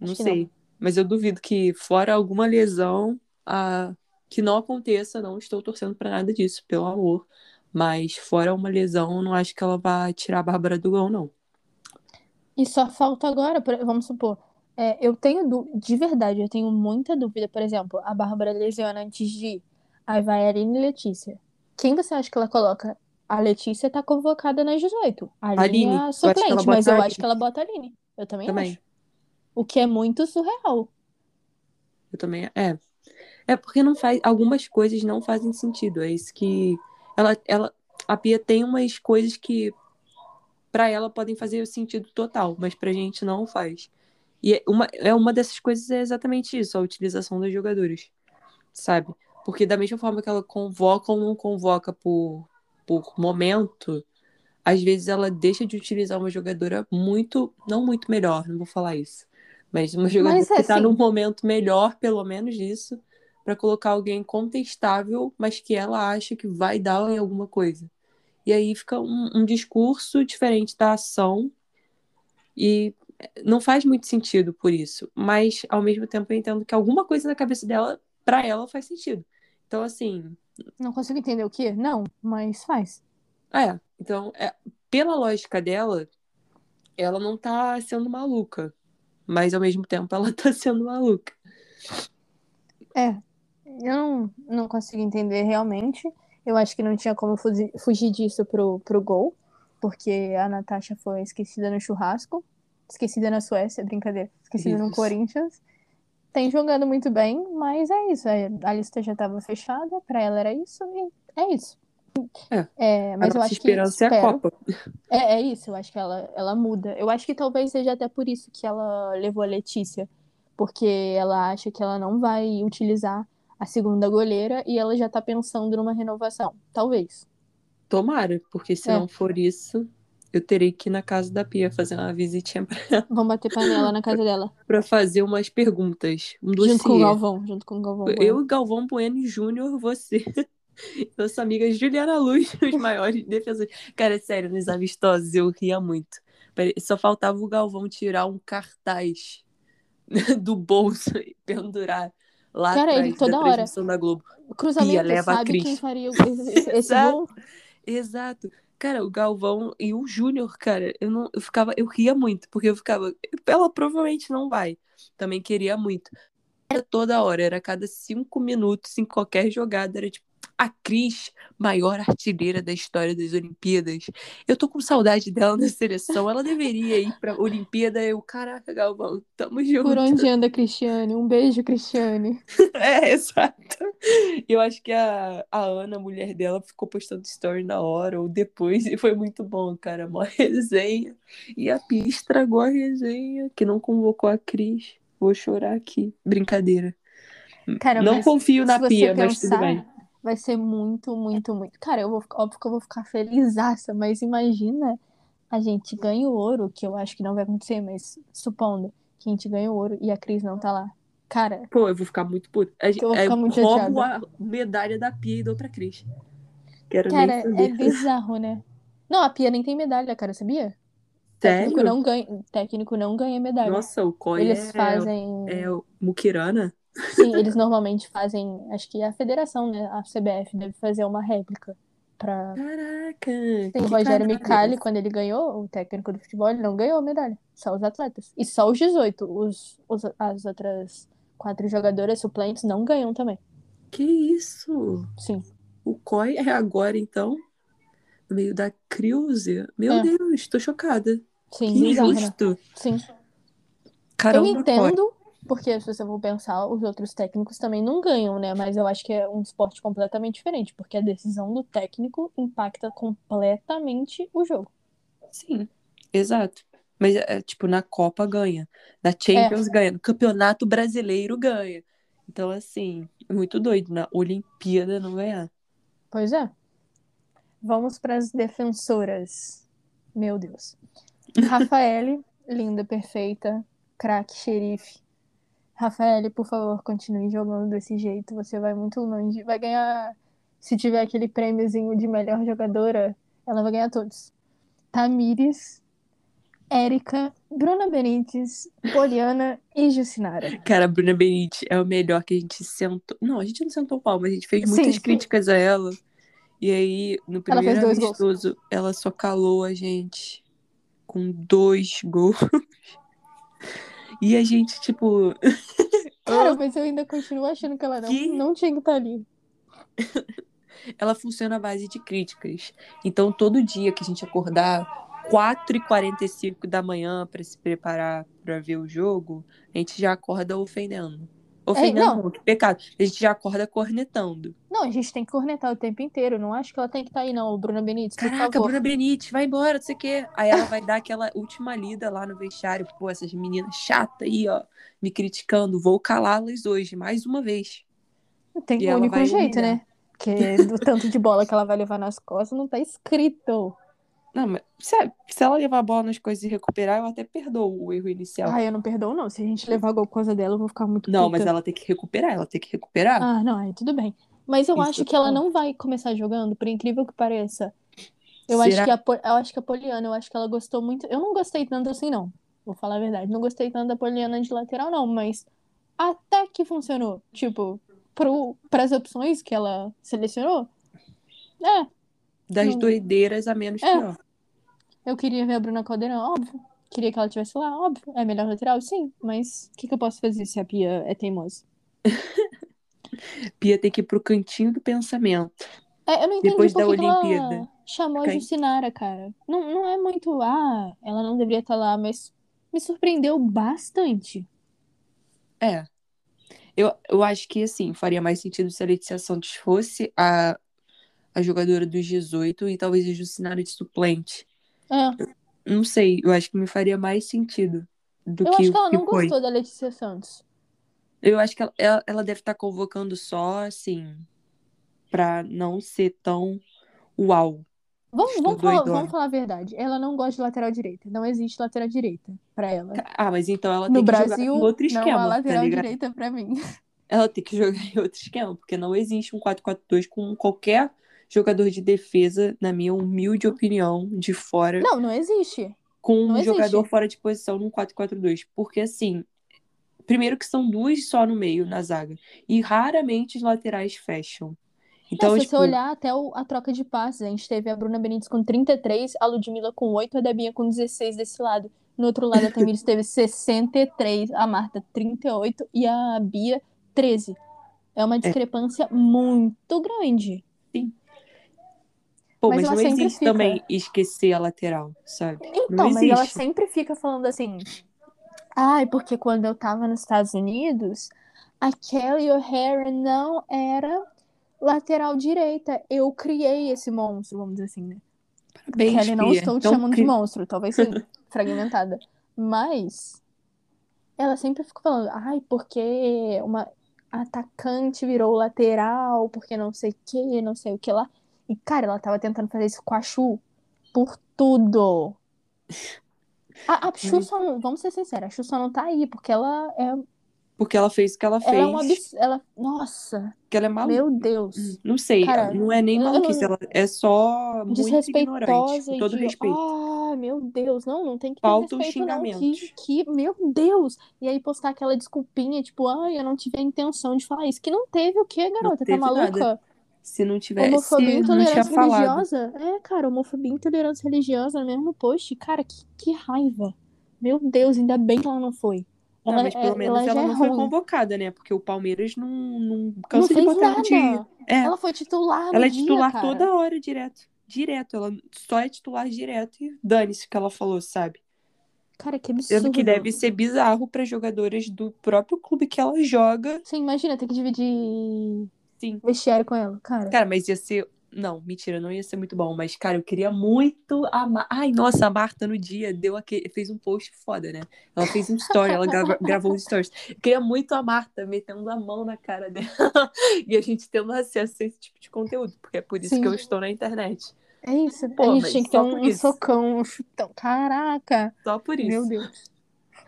Não Acho que não. sei. Mas eu duvido que, fora alguma lesão, a... que não aconteça, não estou torcendo pra nada disso, pelo amor. Mas fora uma lesão, não acho que ela vai tirar a Bárbara do gol, não. E só falta agora, vamos supor, é, eu tenho, dú- de verdade, eu tenho muita dúvida, por exemplo, a Bárbara lesiona antes de ir, aí vai a Aline e Letícia. Quem você acha que ela coloca? A Letícia tá convocada nas 18. A Aline é a suplente, mas eu acho que ela bota a Aline. Eu também, Também. acho. O que é muito surreal. Eu também. É. É porque não faz. Algumas coisas não fazem sentido. É isso que. Ela, ela, a Pia tem umas coisas que pra ela podem fazer sentido total, mas pra gente não faz. E é uma, é uma dessas coisas é exatamente isso, a utilização dos jogadores. Sabe? Porque da mesma forma que ela convoca ou não convoca por, por momento, às vezes ela deixa de utilizar uma jogadora muito, não muito melhor, não vou falar isso, mas uma jogadora Mas, que tá assim- num momento melhor, pelo menos disso, pra colocar alguém contestável, mas que ela acha que vai dar em alguma coisa. E aí fica um, um discurso diferente da ação e não faz muito sentido por isso, mas ao mesmo tempo eu entendo que alguma coisa na cabeça dela, pra ela, faz sentido. Então, assim, Não consigo entender o que? Não, mas faz. é. Então, é, pela lógica dela, ela não tá sendo maluca, mas ao mesmo tempo ela tá sendo maluca. É, eu não, não consigo entender realmente. Eu acho que não tinha como fugi- fugir disso pro, pro gol, porque a Natasha foi esquecida no churrasco. esquecida na Suécia, brincadeira, esquecida no Isso. Corinthians. Tem jogando muito bem, mas é isso. é, A lista já estava fechada, pra ela era isso, e é isso. É. É, mas a eu acho que esperança é a espero- Copa. É, é isso, eu acho que ela, ela muda. Eu acho que talvez seja até por isso que ela levou a Letícia, porque ela acha que ela não vai utilizar a segunda goleira e ela já tá pensando numa renovação. Talvez. Tomara, porque se É. não for isso, eu terei que ir na casa da Pia fazer uma visitinha pra, Vamos bater panela na casa dela. pra fazer umas perguntas. Um Junto com o dossiê. Galvão, junto com o Galvão. Eu e Galvão Bueno Júnior, você. Nossa amiga Juliana Luz, os maiores defensores. Cara, sério, nos amistosos eu ria muito. Só faltava o Galvão tirar um cartaz do bolso e pendurar lá Cara, ele atrás toda da hora. da Globo. Cruzamento, Pia, leva a sabe Cris. quem faria esse, esse, Exato. Exato. Cara, o Galvão e o Júnior, cara, eu não, eu ficava, eu ria muito, porque eu ficava, ela provavelmente não vai. Também queria muito. Era toda hora, era cada cinco minutos, em qualquer jogada, era tipo, a Cris, maior artilheira da história das Olimpíadas. Eu tô com saudade dela na seleção. Ela deveria ir pra Olimpíada. Eu, caraca, Galvão, tamo junto. Por onde anda, Cristiane? Um beijo, Cristiane. É, exato. Eu acho que a, a Ana, a mulher dela, ficou postando story na hora ou depois e foi muito bom, cara. Mó resenha. E a Pia estragou a resenha, que não convocou a Cris. Vou chorar aqui. Brincadeira. Cara, não confio na Pia, mas tudo pensar, bem. Vai ser muito, muito, muito. Cara, eu vou, óbvio que eu vou ficar felizaça, mas imagina a gente ganha o ouro, que eu acho que não vai acontecer, mas supondo que a gente ganha o ouro e a Cris não tá lá. Cara, Pô, eu vou ficar muito puto. A gente- Eu vou é, ficar muito roubo chateada. a medalha da Pia e dou pra Cris. Quero cara, é bizarro, né? Não, a Pia nem tem medalha, cara, sabia? Técnico Sério? não ganha, técnico não ganha medalha. Nossa, o COI Eles é, fazem. é o Mukirana? Sim, eles normalmente fazem. Acho que a federação, né? A CBF deve fazer uma réplica pra. Caraca! Tem o Rogério. Micali, quando ele ganhou, o técnico do futebol, ele não ganhou medalha. Só os atletas. E só os 18. Os, os, as outras quatro jogadoras suplentes não ganham também. Que isso? Sim. O COI é agora, então? No meio da crise? Meu É. Deus, tô chocada. Sim, Que né? injusto. Sim. Caramba, Eu entendo, porque se você for pensar, os outros técnicos também não ganham, né? Mas eu acho que é um esporte completamente diferente, porque a decisão do técnico impacta completamente o jogo. Sim, exato. Mas, é, tipo, na Copa ganha. Na Champions ganha. No Campeonato Brasileiro ganha. Então, assim, é muito doido. Na Olimpíada não ganhar. Pois é. Vamos para as defensoras. Meu Deus. Rafaele, linda, perfeita, craque, xerife. Rafaele, por favor, continue jogando desse jeito. Você vai muito longe. Vai ganhar. Se tiver aquele prêmiozinho de melhor jogadora, ela vai ganhar todos. Tamires, Érica, Bruna Benítez, Poliana e Jucinara. Cara, a Bruna Benite é o melhor que a gente sentou. Não, a gente não sentou pau, mas a gente fez Sim. muitas críticas a ela. E aí, no primeiro amistoso, ela só calou a gente com dois gols. E a gente, tipo. Cara, mas eu ainda continuo achando que ela não, Que? não tinha que estar ali. ela funciona à base de críticas. Então, todo dia que a gente acordar 4h45 da manhã para se preparar para ver o jogo, a gente já acorda ofendendo. Ofendendo, não. não, que pecado. A gente já acorda cornetando. Não, a gente tem que cornetar o tempo inteiro. Não acho que ela tem que estar aí, não, Bruna Benítez, por Caraca. Bruna Benite, vai embora, não sei o quê. Aí ela vai dar aquela última lida lá no vestiário. Pô, essas meninas chatas aí, ó, me criticando. Vou calá-las hoje, mais uma vez. Tem o único jeito, humilhar. né? Porque do tanto de bola que ela vai levar nas costas, não tá escrito. Não, mas se, se ela levar a bola nas coisas e recuperar, eu até perdoo o erro inicial. Ah, eu não perdoo, não. Se a gente levar gol por causa dela, eu vou ficar muito não, puta. mas ela tem que recuperar, ela tem que recuperar. Ah, não, aí tudo bem. Mas eu Isso acho é que ela bom. não vai começar jogando, por incrível que pareça. Eu Será? acho que a, eu acho que a Poliana, eu acho que ela gostou muito. Eu não gostei tanto assim, não. Vou falar a verdade. Não gostei tanto da Poliana de lateral, não, mas até que funcionou. Tipo, pro, pras opções que ela selecionou. É, Das doideiras a menos É. pior. eu queria ver a Bruna Caldeirão, óbvio. Queria que ela estivesse lá, óbvio. É melhor lateral, sim. Mas o que, que eu posso fazer se a Pia é teimosa? Pia tem que ir pro cantinho do pensamento. É, eu não entendi Depois da que ela Olimpíada. chamou a Quem? Jucinara, cara. Não, não é muito, ah, ela não deveria estar lá, mas me surpreendeu bastante. É. Eu, eu acho que, assim, faria mais sentido se a Letícia Santos fosse a, a jogadora dos 18 e talvez a Jucinara de suplente. É. Não sei, eu acho que me faria mais sentido do Eu que acho que ela o que não foi. gostou da Letícia Santos. Eu acho que ela, ela, ela deve estar convocando só, assim, pra não ser tão uau. Vamos, Estou vamos, falar, vamos falar a verdade. Ela não gosta de lateral direita. Não existe lateral direita pra ela. Ah, mas então ela No tem que jogar Brasil, em outro não esquema, há tá lateral ligado? direita pra mim. Ela tem que jogar em outro esquema, porque não existe um 4-4-2 com qualquer jogador de defesa, na minha humilde opinião, de fora, Não, não existe. com não um existe. jogador fora de posição num 4-4-2. Porque, assim, primeiro que são duas só no meio, na zaga, e raramente os laterais fecham. Então, Não, se tipo, você olhar até o- a troca de passes, a gente teve a Bruna Benítez com 33, a Ludmilla com 8, a Debinha com 16 desse lado. No outro lado, a Tamires teve 63, a Marta 38 e a Bia 13. É uma discrepância muito grande. Pô, mas mas, ela não sempre existe fica. também esquecer a lateral, sabe? Então, mas ela sempre fica falando assim. Ai, porque quando eu tava nos Estados Unidos, a Kelly O'Hara não era lateral direita. Eu criei esse monstro, vamos dizer assim, né? Parabéns, Kelly, não estou te Então, chamando de cri- monstro, talvez seja fragmentada. Mas ela sempre fica falando, ai, porque uma atacante virou lateral, porque não sei o que, não sei o que lá. E, cara, ela tava tentando fazer isso com a Chu por tudo. A, a Chu Hum. só não, vamos ser sinceros, a Chu só não tá aí, porque ela é, Porque ela fez o que ela fez. ela é um absurdo. Ela, nossa, Porque ela é maluca. meu Deus. Não sei, Cara, não é nem maluquice, ela é só muito ignorante, com todo que, respeito. ah, meu Deus, não, não tem que ter Faltam respeito não, que, que, meu Deus, e aí postar aquela desculpinha, tipo, ai, eu não tive a intenção de falar isso, que não teve o quê, garota, tá maluca? nada. Se não tivesse, Homofobia não tinha intolerância falado. religiosa, é, cara, homofobia e intolerância religiosa no mesmo post, cara, que, que raiva, meu Deus, ainda bem que ela não foi. Não, Ela, mas é- pelo menos ela ela, é não foi ruim. convocada, né? Porque o Palmeiras não, não Não cansa de fez botar ela nada. de... É, Ela foi titular ela é titular toda hora, direto. Direto, ela só é titular direto e dane-se o que ela falou, sabe? Cara, que absurdo. Sendo que deve ser bizarro para jogadoras do próprio clube que ela joga. Sim, imagina ter que dividir Sim. vestiário com ela, cara. Cara, mas ia ser. Não, mentira, não ia ser muito bom. Mas, cara, eu queria muito a Mar... Ai, nossa, a Marta no dia deu aquele... fez um post foda, né? Ela fez um story, ela grava- gravou os stories. Eu queria muito a Marta metendo a mão na cara dela e a gente tendo acesso a esse tipo de conteúdo, porque é por isso Sim. que eu estou na internet. É isso. Pô, a gente tinha que ter só um, um socão, um chutão. Caraca! Só por isso. Meu Deus.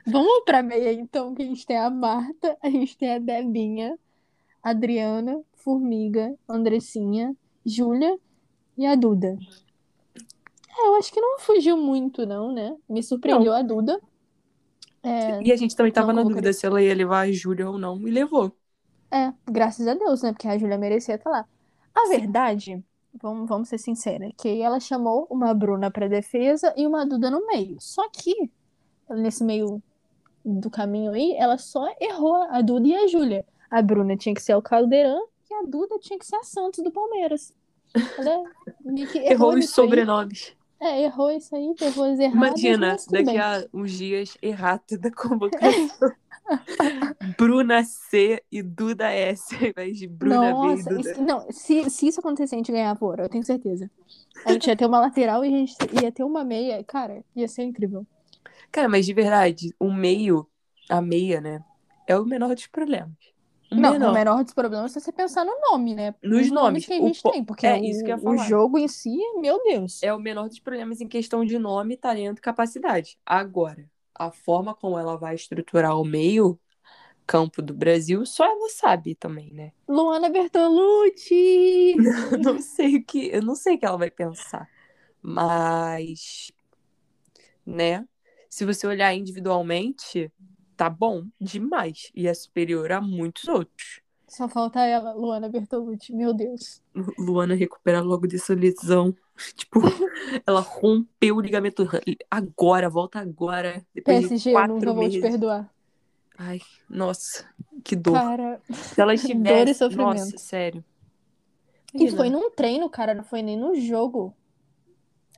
Vamos pra meia, então, que a gente tem a Marta, a gente tem a Debinha, a Adriana, Formiga, Andressinha, Júlia e a Duda. É, eu acho que não fugiu muito, não, né? Me surpreendeu a Duda. É, E a gente também tava Não na dúvida se ela ia levar a Júlia ou não, e levou. É, graças a Deus, né? Porque a Júlia merecia estar lá. A verdade, vamos, vamos ser sinceros, que ela chamou uma Bruna pra defesa e uma Duda no meio. Só que, nesse meio do caminho aí, ela só errou a Duda e a Júlia. A Bruna tinha que ser o Caldeirão a Duda tinha que ser a Santos do Palmeiras. Ela Errou, errou os nisso aí. sobrenomes. É, errou isso aí, errou as erradas, Imagina, tudo daqui bem. a uns dias, errata da convocação. Bruna C e Duda S, ao invés de Bruna B Nossa, Duda. isso- não, se, se isso acontecer, a gente ganhava ouro, eu tenho certeza. A gente ia ter uma lateral e a gente ia ter uma meia. Cara, ia ser incrível. Cara, mas de verdade, o meio, a meia, né, é o menor dos problemas. O não, menor. o menor dos problemas é você pensar no nome, né? Nos nomes. que a O gente po- tem, porque é, o, isso que eu ia o falar. jogo em si, meu Deus. É o menor dos problemas em questão de nome, talento e capacidade. Agora, a forma como ela vai estruturar o meio campo do Brasil, só ela sabe também, né? Luana Bertolucci! Eu não sei o que, eu não sei o que ela vai pensar. Mas, né? Se você olhar individualmente, tá bom demais e é superior a muitos outros. Só falta ela, Luana Bertolucci, meu Deus. Lu- Luana recupera logo dessa lesão. Tipo, ela rompeu o ligamento agora, volta agora, depois de PSG, eu quatro nunca vou te meses. perdoar. Ai, nossa, que dor. Cara, Se ela dor e estivesse, sofrimento. nossa, sério. Imagina, foi num treino, cara, não foi nem no jogo.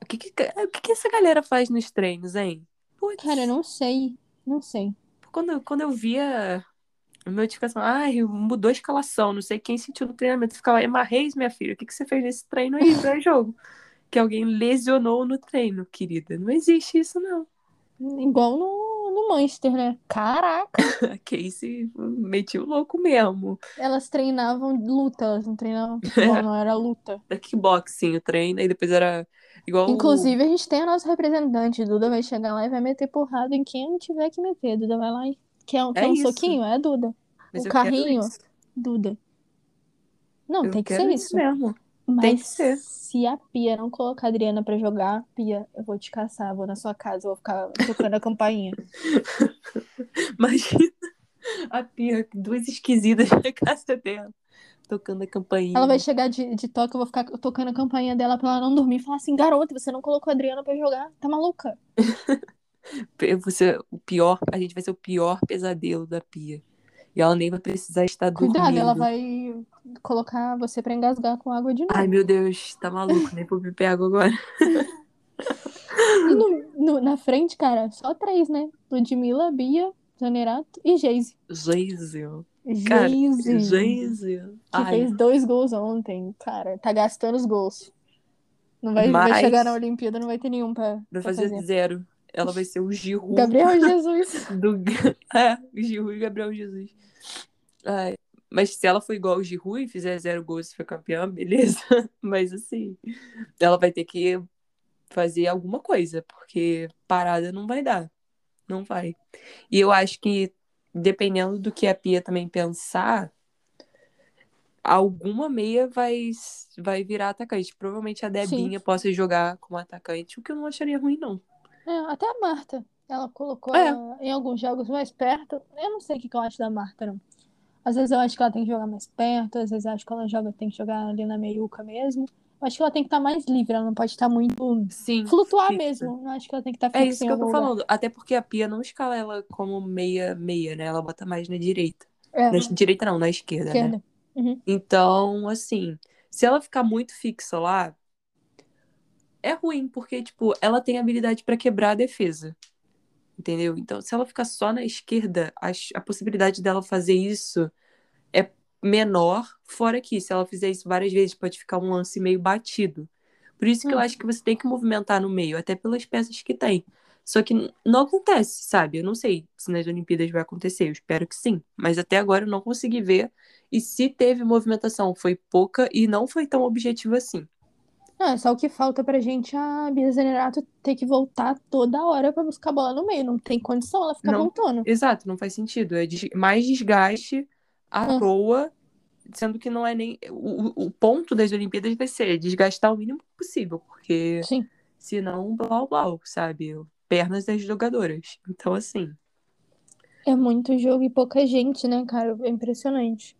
O que, que, o que, que essa galera faz nos treinos, hein? Putz, Cara, eu não sei. Não sei. Quando, quando eu via notificação, ai, mudou a escalação, não sei quem sentiu no treinamento, ficava, Emma Reis, minha filha, o que, que você fez nesse treino aí, pré-jogo? que alguém lesionou no treino, querida. Não existe isso, não. Igual no, no Manchester, né? Caraca! A Casey metiu o louco mesmo. Elas treinavam luta, elas não treinavam futebol, não era luta. Da kickboxing o treino, e depois era igual. Inclusive, a gente tem a nossa representante. Duda vai chegar lá e vai meter porrada em quem tiver que meter. Duda vai lá e quer, um- É quer um isso. soquinho? É Duda. Mas o carrinho? Duda. Não, Eu tem que ser isso isso. mesmo. Mas Tem que ser. se a Pia não colocar a Adriana pra jogar, Pia, eu vou te caçar, vou na sua casa, vou ficar tocando a campainha. Imagina a Pia, duas esquisitas na casa dela, tocando a campainha. Ela vai chegar de, de toque, eu vou ficar tocando a campainha dela pra ela não dormir e falar assim: garota, você não colocou a Adriana pra jogar, tá maluca? Você, o pior, a gente vai ser o pior pesadelo da Pia. E ela nem vai precisar estar dormindo. Cuidado, ela vai colocar você pra engasgar com água de novo. Ai, meu Deus, tá maluco, nem vou beber água agora. E no- no- na frente, cara, só três, né? Ludmilla, Bia, Zanerato e Geise. Geisel. Cara, Geise. Geisel. Que Ai, fez dois gols ontem. Cara, tá gastando os gols. Não vai, vai Mas- chegar na Olimpíada, não vai ter nenhum pra, vai pra fazer fazer. zero. Ela vai ser o Giroud Gabriel Jesus. do... É, o Giroud e Gabriel Jesus. Ai, mas se ela for igual o Giroud e fizer zero gols e for campeã, beleza. Mas assim, ela vai ter que fazer alguma coisa, porque parada não vai dar. Não vai. E eu acho que, dependendo do que a Pia também pensar, alguma meia vai, vai virar atacante. Provavelmente a Debinha possa jogar como atacante, o que eu não acharia ruim, não. É, até a Marta. Ela colocou É. ela em alguns jogos mais perto. Eu não sei o que eu acho da Marta, não. Às vezes eu acho que ela tem que jogar mais perto, às vezes eu acho que ela joga, tem que jogar ali na meiuca mesmo. Eu acho que ela tem que estar mais livre, ela não pode estar muito. Sim. Flutuar fixa. mesmo. Eu acho que ela tem que estar É fixa isso que eu tô lugar. falando. Até porque a Pia não escala ela como meia-meia, né? Ela bota mais na direita. É, Na direita não, na esquerda, né? esquerda. Uhum. Então, assim, se ela ficar muito fixa lá, é ruim, porque, tipo, ela tem habilidade pra quebrar a defesa. Entendeu? Então, se ela ficar só na esquerda, a, a possibilidade dela fazer isso é menor, fora que se ela fizer isso várias vezes, pode ficar um lance meio batido. Por isso que eu Hum. acho que você tem que movimentar no meio, até pelas peças que tem. Só que não acontece, sabe? Eu não sei se nas Olimpíadas vai acontecer, eu espero que sim. Mas até agora eu não consegui ver. E se teve movimentação, foi pouca e não foi tão objetiva assim. Não, é só o que falta pra gente a Bia Zanerato ter que voltar toda hora pra buscar a bola no meio. Não tem condição ela ficar Não. voltando. Exato, não faz sentido. É des- mais desgaste à Hum. toa, sendo que não é nem. O, o- o ponto das Olimpíadas vai ser desgastar o mínimo possível, porque Sim. senão, blá blá, sabe? Pernas das jogadoras. Então, assim, É muito jogo e pouca gente, né, cara? É impressionante.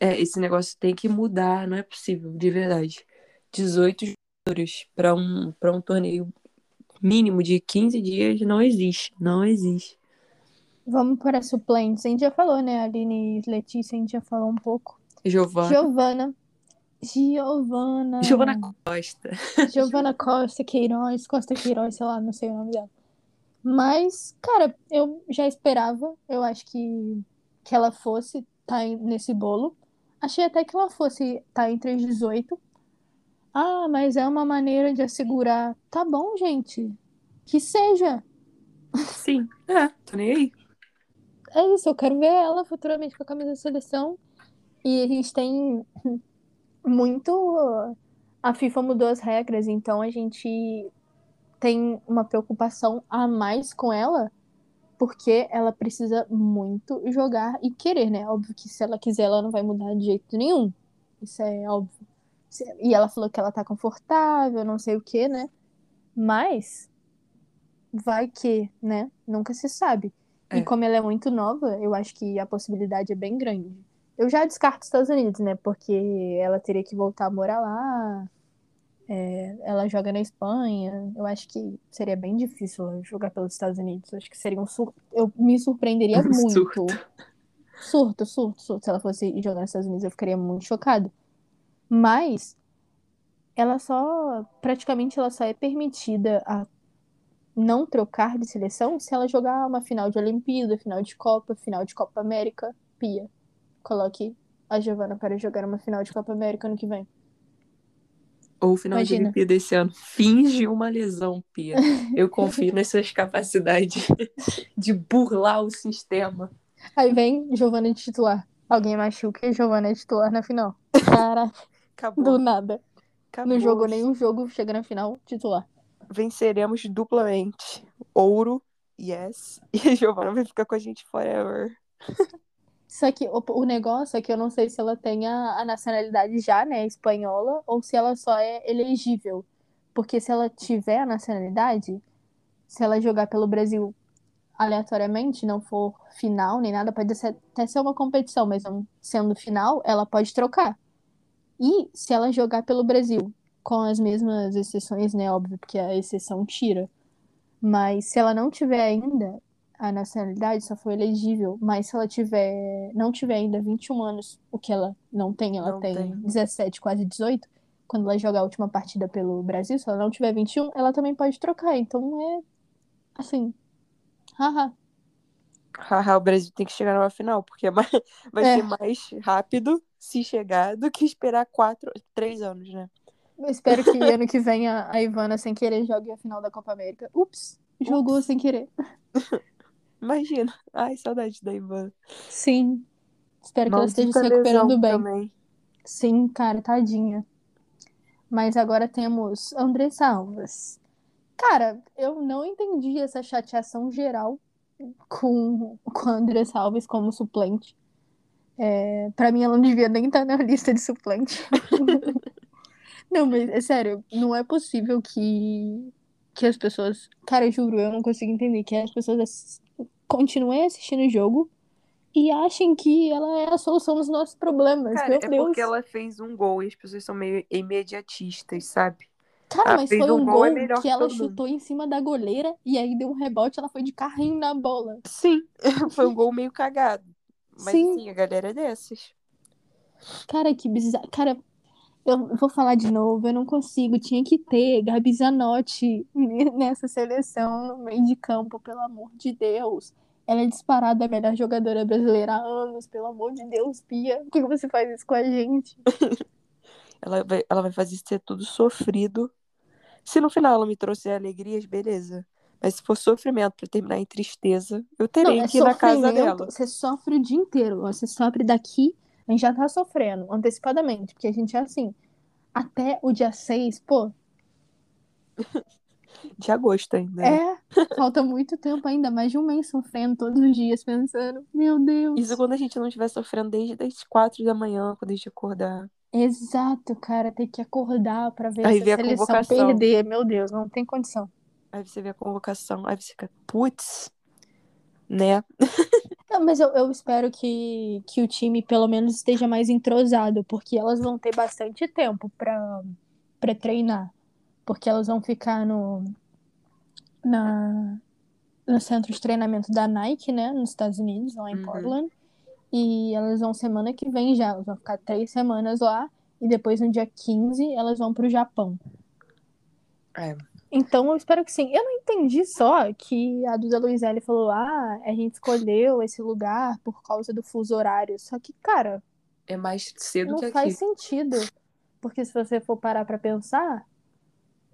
é, esse negócio tem que mudar, não é possível, de verdade. 18 jogadores para um, um torneio mínimo de 15 dias não existe. Não existe. Vamos para suplentes. A gente já falou, né? Aline e Letícia, a gente já falou um pouco. Giovana. Giovana. Giovana. Giovana Costa. Giovana Costa Queiroz. Costa Queiroz, sei lá, não sei o nome dela. Mas, cara, eu já esperava. Eu acho que, que ela fosse estar nesse bolo. Achei até que ela fosse estar entre os 18. Ah, mas é uma maneira de assegurar. Tá bom, gente. Que seja. Sim, é, tô nem aí. É isso, eu quero ver ela futuramente com a camisa da seleção. E a gente tem muito. A FIFA mudou as regras, então a gente tem uma preocupação a mais com ela, porque ela precisa muito jogar e querer, né? Óbvio que se ela quiser, ela não vai mudar de jeito nenhum. Isso é óbvio. E ela falou que ela tá confortável, não sei o que, né? Mas vai que, né? Nunca se sabe. É. E como ela é muito nova, eu acho que a possibilidade é bem grande. Eu já descarto os Estados Unidos, né? Porque ela teria que voltar a morar lá. É, ela joga na Espanha. Eu acho que seria bem difícil jogar pelos Estados Unidos. Eu acho que seria um surto. Eu me surpreenderia Um muito. surto. Surto, surto, surto. Se ela fosse jogar nos Estados Unidos, eu ficaria muito chocada. Mas ela só. Praticamente ela só é permitida a não trocar de seleção se ela jogar uma final de Olimpíada, final de Copa, final de Copa América. Pia, coloque a Giovana para jogar uma final de Copa América ano que vem. Ou final de Imagina. Olimpíada esse ano. Finge uma lesão, Pia. Eu confio nas suas capacidades de burlar o sistema. Aí vem Giovana de titular. Alguém machuca e Giovana é titular na final. Caraca, Acabou. do nada. acabou. Não jogou nenhum jogo, chega na final, titular. Venceremos duplamente. Ouro, yes. E a Giovana vai ficar com a gente forever. Só que o, o negócio é que eu não sei se ela tem a, a nacionalidade já, né, espanhola, ou se ela só é elegível. Porque se ela tiver a nacionalidade, se ela jogar pelo Brasil aleatoriamente, não for final nem nada, pode ser- até ser uma competição, mas não sendo final, ela pode trocar. E se ela jogar pelo Brasil, com as mesmas exceções, né, óbvio, porque a exceção tira. Mas se ela não tiver ainda a nacionalidade, só for elegível, mas se ela tiver, não tiver ainda 21 anos, o que ela não tem, ela Não tem tem. 17, quase 18, quando ela jogar a última partida pelo Brasil, se ela não tiver 21, ela também pode trocar. Então é assim, haha. Haha, o Brasil tem que chegar numa final, porque é mais- vai É. ser mais rápido se chegar do que esperar quatro, três anos, né? Eu espero que ano que vem a, a Ivana sem querer jogue a final da Copa América. Ups, jogou sem querer. Imagina. Ai, saudade da Ivan. Sim. Espero que ela esteja se Maldita recuperando bem. também. Sim, cara, tadinha. Mas agora temos Andressa Alves. Cara, eu não entendi essa chateação geral com, com a Andressa Alves como suplente. É, pra mim, ela não devia nem estar na lista de suplente. Não, mas é sério, não é possível que, que as pessoas. Cara, eu juro, eu não consigo entender que as pessoas ass- continuem assistindo o jogo e achem que ela é a solução dos nossos problemas. Cara, Meu é Deus. porque ela fez um gol e as pessoas são meio imediatistas, sabe? Cara, Ela mas foi um um gol, é que que ela chutou em cima da goleira e aí deu um rebote, ela foi de carrinho na bola. Sim, foi um gol meio cagado. Mas Sim. assim, a galera é dessas. Cara, que bizarro. Cara, eu vou falar de novo, eu não consigo. Tinha que ter Gabi Zanotti nessa seleção no meio de campo, pelo amor de Deus. Ela é disparada a melhor jogadora brasileira há anos, pelo amor de Deus, Pia. Por que você faz isso com a gente? Ela vai, ela vai fazer isso ser tudo sofrido. Se no final ela me trouxer alegrias, beleza. Mas se for sofrimento pra terminar em tristeza, eu Não, terei é que ir na casa dela. Você sofre o dia inteiro. Você sofre daqui, a gente já tá sofrendo antecipadamente, porque a gente é assim. Até o dia 6, pô, De agosto ainda. né? é, falta muito tempo ainda, mais de um mês sofrendo todos os dias, pensando, meu Deus. Isso quando a gente não estiver sofrendo desde as quatro da manhã, quando a gente acordar. Exato, cara, ter que acordar pra ver Aí essa vê a seleção perder, meu Deus, não tem condição. Aí você vê a convocação, aí você fica, putz, né? Não, mas eu, eu espero que, que o time pelo menos esteja mais entrosado, porque elas vão ter bastante tempo pra, pra treinar. Porque elas vão ficar no, na, no centro de treinamento da Nike, né, nos Estados Unidos, lá em Uhum. Portland. E elas vão semana que vem já, elas vão ficar três semanas lá, e depois no dia 15 elas vão pro Japão. É. Então, eu espero que sim. Eu não entendi só que a Duda Luizelli falou: ah, a gente escolheu esse lugar por causa do fuso horário. Só que, cara, É mais cedo não que faz aqui. sentido. Porque se você for parar pra pensar,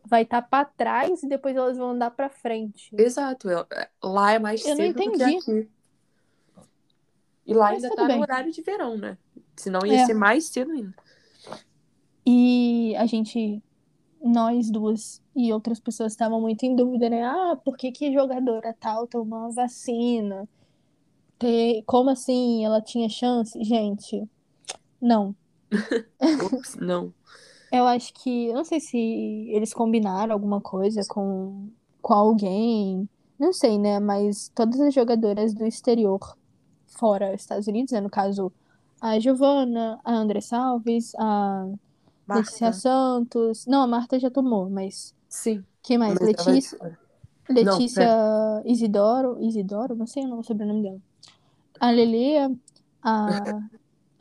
vai estar pra trás e depois elas vão andar pra frente. Exato. é- Lá é mais Eu não cedo do que entendi. aqui. E lá Mas ainda tá bem. no horário de verão, né? Senão ia É. ser mais cedo ainda. E a gente, nós duas e outras pessoas estavam muito em dúvida, né? Ah, por que que jogadora tal tomou uma vacina? Ter... Como assim ela tinha chance? Gente, não. Ops, não. Eu acho que, eu não sei se eles combinaram alguma coisa com, com alguém, não sei, né? Mas todas as jogadoras do exterior, fora Estados Unidos, né? No caso, a Giovana, a Andressa Alves, a Letícia. Santos. Não, a Marta já tomou, mas Sim. quem mais? mas de Letícia. Letícia Isidoro, Isidoro, não sei o sobrenome dela. A Lelê, a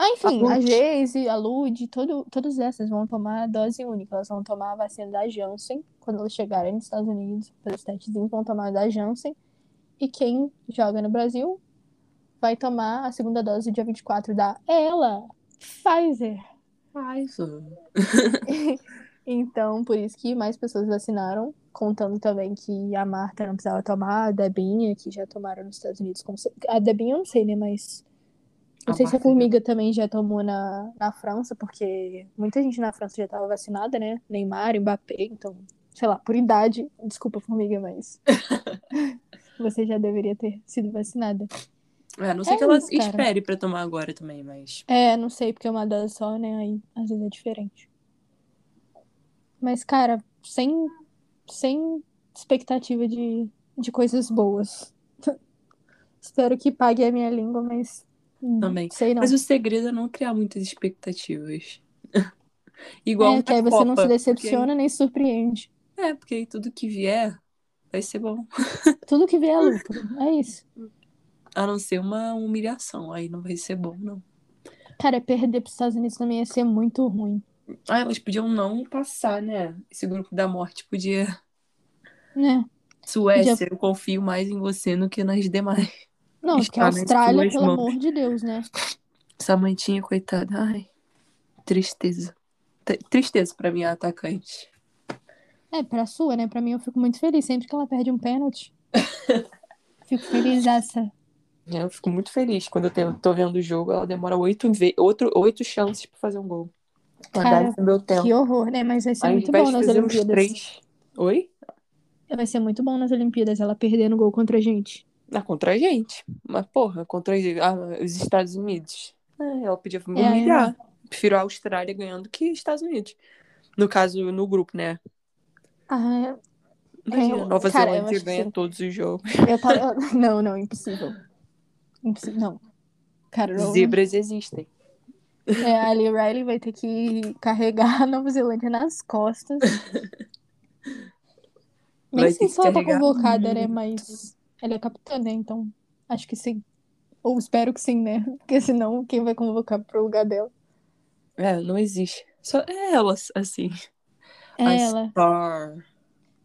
Ah, enfim, A a. Geise, a Lud, todo, todas essas vão tomar a dose única. Elas vão tomar a vacina da Janssen. Quando elas chegarem nos Estados Unidos, pelos testezinhos, vão tomar a da Janssen. E quem joga no Brasil vai tomar a segunda dose dia 24 da ela, Pfizer. Então, por isso que mais pessoas vacinaram, contando também que a Marta não precisava tomar, a Debinha, que já tomaram nos Estados Unidos. com cer- A Debinha eu não sei, né? Mas. Não A sei se a Marta. Formiga também já tomou na, na França, porque muita gente na França já estava vacinada, né? Neymar, Mbappé, então, sei lá, por idade. Desculpa, Formiga, mas. Você já deveria ter sido vacinada. É, a não sei É que ela isso, espere pra tomar agora também, mas. É, não sei, porque é uma dose só, né? Aí às vezes é diferente. Mas, cara, sem, sem expectativa de, de coisas boas. Espero que pague a minha língua, mas. hum, Também. Sei não. Mas o segredo é não criar muitas expectativas. Igual É, que aí você não Copa, se decepciona nem se surpreende. porque- É, porque aí tudo que vier vai ser bom. Tudo que vier é lucro. É isso. A não ser uma humilhação. Aí não vai ser bom, não. Cara, perder pros Estados Unidos também ia ser muito ruim. Ah, elas podiam não passar, né? Esse grupo da morte podia. Né? Suécia, eu confio mais em você do que nas demais. Não, Está a Austrália, pelo mãos. amor de Deus, né? Samantinha, coitada. Ai, tristeza. T- Tristeza pra minha atacante. É, pra sua, né? Pra mim eu fico muito feliz sempre que ela perde um pênalti. Fico feliz essa. Eu fico muito feliz quando eu tenho- tô vendo o jogo. Ela demora oito, ve- outro, oito chances pra fazer um gol. Cara. Que horror, né? Mas vai ser muito bom nas Olimpíadas. três. Oi? Vai ser muito bom nas Olimpíadas ela perdendo gol contra a gente. Ah, contra a gente. Mas, porra, contra ah, os Estados Unidos. É, ela podia me É, aí humilhar. Prefiro a Austrália ganhando que Estados Unidos. No caso, no grupo, né? Ah, Imagina, Eu- Nova cara, Zelândia ganha todos os jogos. tava. Não, não, impossível. Não. Não. Zebras existem. É, a Ali Riley vai ter que carregar a Nova Zelândia nas costas. Nem Vai sei se ela tá convocada, né? Mas ela é capitã, né? Então, acho que sim. Ou espero que sim, né? Porque senão, quem vai convocar pro lugar dela? É, não existe. Só é ela, assim. É a ela. Star.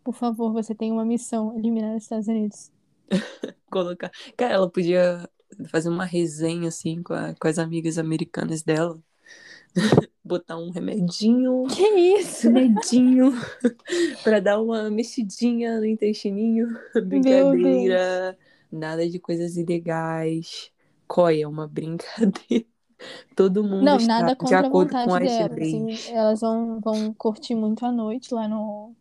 Por favor, você tem uma missão: eliminar os Estados Unidos. Colocar. Cara, ela podia fazer uma resenha, assim, com, a- com as amigas americanas dela. Botar um remedinho. Que isso? Remedinho. pra dar uma mexidinha no intestininho. Brincadeira. Nada de coisas ilegais. Coia, é uma brincadeira. Todo mundo Não, está nada de acordo com as delas. leis. assim, elas vão, vão curtir muito a noite lá no,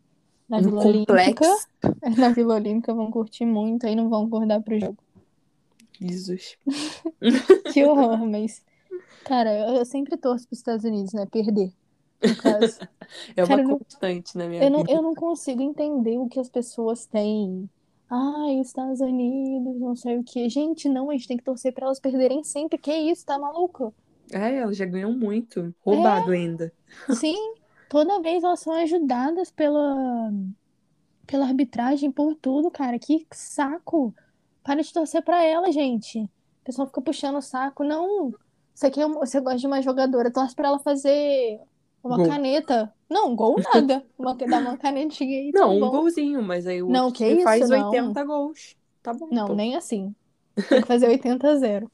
na No Vila Olímpica. Na Vila Olímpica vão curtir muito, aí não vão acordar pro jogo. Jesus. Que horror, mas. Cara, eu, sempre torço pros Estados Unidos, né? Perder. É uma Cara, eu não- constante na minha Eu não, vida. eu não consigo entender o que as pessoas têm. Ai, Estados Unidos, não sei o quê. Gente, não, a gente tem que torcer pra elas perderem sempre. Que isso, tá maluco? É, ela já ganhou muito. Roubado ainda. Sim, toda vez elas são ajudadas pela, pela arbitragem, por tudo, cara. Que saco. Para de torcer pra ela, gente. O pessoal fica puxando o saco. Não, você, quer, um- você gosta de uma jogadora, torce pra ela fazer uma Gol. caneta. Não, gol nada. Uma, dar uma canetinha aí, tá Não, um bom. golzinho, mas aí o Não, que isso, faz não. 80 gols. Tá bom, Não, pô. nem assim. Tem que fazer 80 a 0.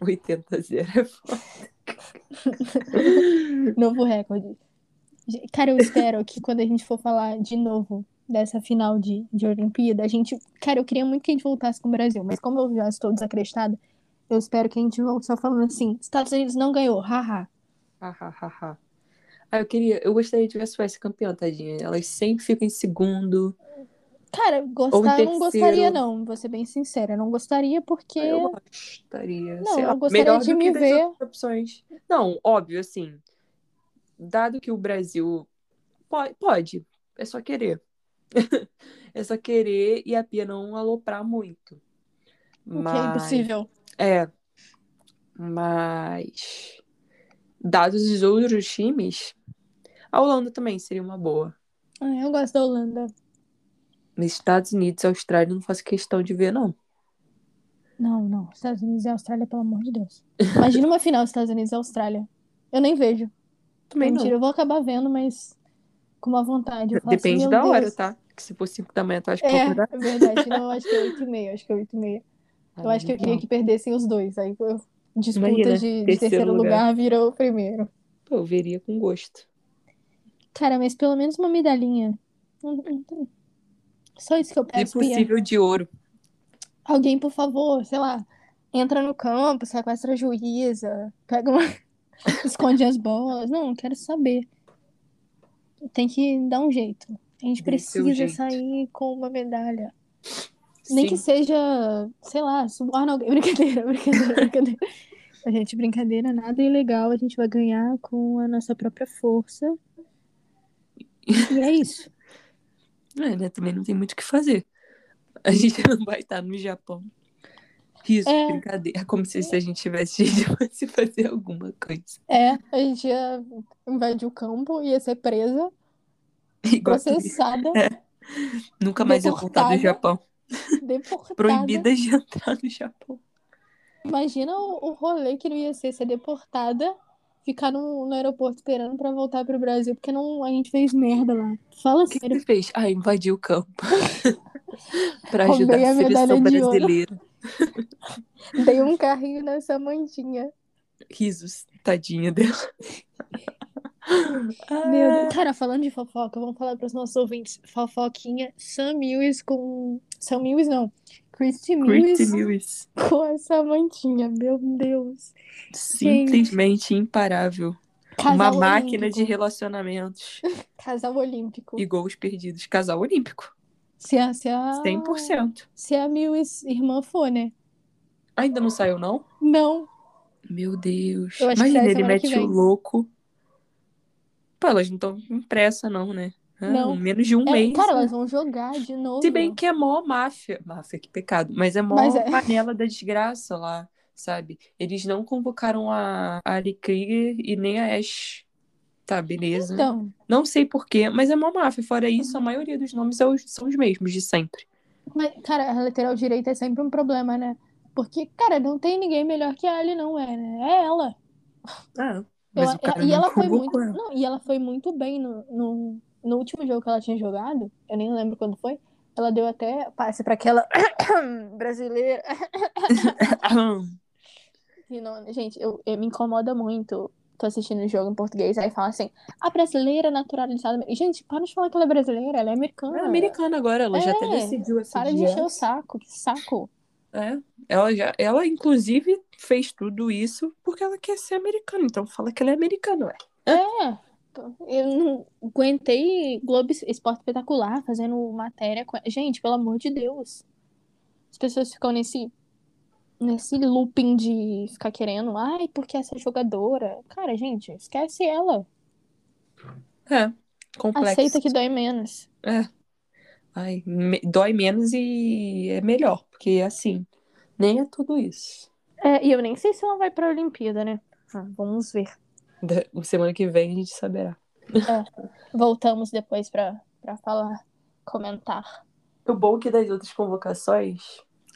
80 a 0 é foda. Novo recorde. Cara, eu espero que quando a gente for falar de novo dessa final de, de Olimpíada, a gente. Cara, eu queria muito que a gente voltasse com o Brasil, mas como eu já estou desacreditada, eu espero que a gente volte só falando assim: Estados Unidos não ganhou, haha. Ha, ha, ha, ha. Ah, eu queria, eu gostaria de ver a Suécia campeã, tadinha. Elas sempre ficam em segundo. Cara, gostar eu não gostaria, não, vou ser bem sincera. Eu não gostaria porque. Ah, Eu gostaria. Não, eu gostaria melhor de me ver- opções. Não, óbvio, assim. Dado que o Brasil pode, pode é só querer. é só querer e a Pia não aloprar muito. O que é Mas impossível. É. Mas. Dados os outros times, a Holanda também seria uma boa. Ah, eu gosto da Holanda. Nos Estados Unidos e Austrália, não faço questão de ver, não. Não, não. Estados Unidos e Austrália, pelo amor de Deus. Imagina uma final Estados Unidos e Austrália. Eu nem vejo. Também Mentira, não. eu vou acabar vendo, mas com uma vontade. Assim, Depende meu da hora, Deus. tá? Que se for 5 da manhã, tu acha que É, acordar? é verdade. Não, acho que é 8 e meia. Acho que é 8 e meia. Eu acho que eu queria que perdessem os dois. Aí eu- disputa Imagina, de, de terceiro terceiro lugar. lugar virou o primeiro. Pô, eu veria com gosto. Cara, mas pelo menos uma medalhinha. Só isso que eu Se peço, Pia. possível, de ouro. Alguém, por favor, sei lá, entra no campo, sequestra a juíza, pega uma. esconde as bolas. Não, não quero saber. Tem que dar um jeito. A gente precisa sair com uma medalha. Nem que Sim. seja, sei lá, suborna alguém. Brincadeira, brincadeira, brincadeira. A gente, brincadeira, nada ilegal. A gente vai ganhar com a nossa própria força. E é isso. É, né? Também não tem muito o que fazer. A gente não vai estar no Japão. Riso, É. brincadeira. Como se, se a gente tivesse se fazer alguma coisa. É, a gente ia invadir o campo, ia ser presa, Processada, nunca mais ia voltar do. Japão. deportada. Proibida de entrar no Japão. Imagina o, o rolê que não ia ser ser deportada, ficar no, no aeroporto esperando pra voltar pro Brasil, porque não, a gente fez merda lá. Fala O que sério. você fez? Ah, invadiu o campo. pra Roubei ajudar a a seleção brasileira. Dei um carrinho nessa mantinha. Risos, tadinha dela. Meu Ah, Deus. Cara, falando de fofoca, vamos falar pros nossos ouvintes. Fofoquinha Sam Lewis com. Sam Lewis não. Christy Lewis. com essa mantinha. Meu Deus. Simplesmente imparável. Casal Uma máquina olímpico. de relacionamentos Casal olímpico. e gols perdidos. Casal olímpico. Se a, se a, 100%. se a Lewis irmã for, né? Ainda não saiu, não? Não. Meu Deus. Imagina, ele mete o louco. Pô, elas não estão com pressa, não, né? Ah, Não. Menos de um É, mês. cara, né? elas vão jogar de novo. Se bem que é mó máfia. Máfia, que pecado. Mas é mó Mas é. panela da desgraça lá, sabe? Eles não convocaram a Ali Krieger e nem a Ash. Tá, beleza. Então, Não sei porquê, mas é mó máfia. Fora isso, a maioria dos nomes são os, mesmos de sempre. mas, cara, a lateral direita é sempre um problema, né? Porque, cara, não tem ninguém melhor que a Ali, não é, né? É ela. Ah, mas cara e ela foi muito. ela. Não, e ela foi muito bem no, no, no último jogo que ela tinha jogado. Eu nem lembro quando foi. Ela deu até passe pra aquela brasileira. E não- gente, eu, eu- me incomoda muito. Tô assistindo o jogo em português, aí fala assim, a brasileira naturalizada. Gente, para de falar que ela é brasileira, ela é americana. Ela é americana agora, ela já até É, decidiu essa Para de dia. encher o saco, que saco. É, ela já, ela inclusive fez tudo isso porque ela quer ser americana, então fala que ela é americana, ué. É, eu não aguentei Globo Esporte Espetacular fazendo matéria com. Gente, pelo amor de Deus. As pessoas ficam nesse nesse looping de ficar querendo, ai, porque essa jogadora. Cara, gente, esquece ela. É, complexo. Aceita que dói menos. É. Ai, me- dói menos e é melhor, porque assim, nem é tudo isso. É, e eu nem sei se ela vai pra Olimpíada, né? Ah, vamos ver. Da- semana que vem a gente saberá. Voltamos depois pra, pra falar, comentar. O bom é que das outras convocações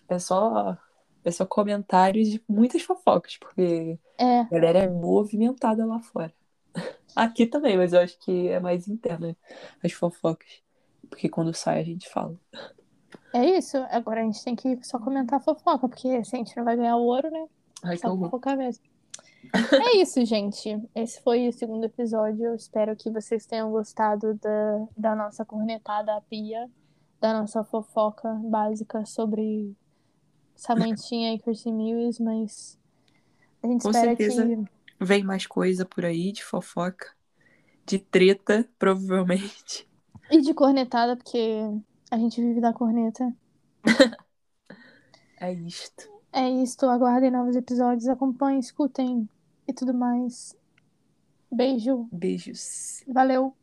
é só é só comentários de muitas fofocas, porque É, a galera é movimentada lá fora. Aqui também, mas eu acho que é mais interna as fofocas. Porque quando sai a gente fala. é isso. Agora a gente tem que só comentar a fofoca, porque se a gente não vai ganhar o ouro, né? Ai, Só fofocar mesmo. É isso, gente. Esse foi o segundo episódio. Eu espero que vocês tenham gostado da, da nossa cornetada à pia, da nossa fofoca básica sobre Samantinha e Chrissy Mills, mas a gente Com espera certeza. que. Vem mais coisa por aí de fofoca. De treta, provavelmente. E de cornetada, porque a gente vive da corneta. É isto. É isto. Aguardem novos episódios, acompanhem, escutem e tudo mais. Beijo. Beijos. Valeu.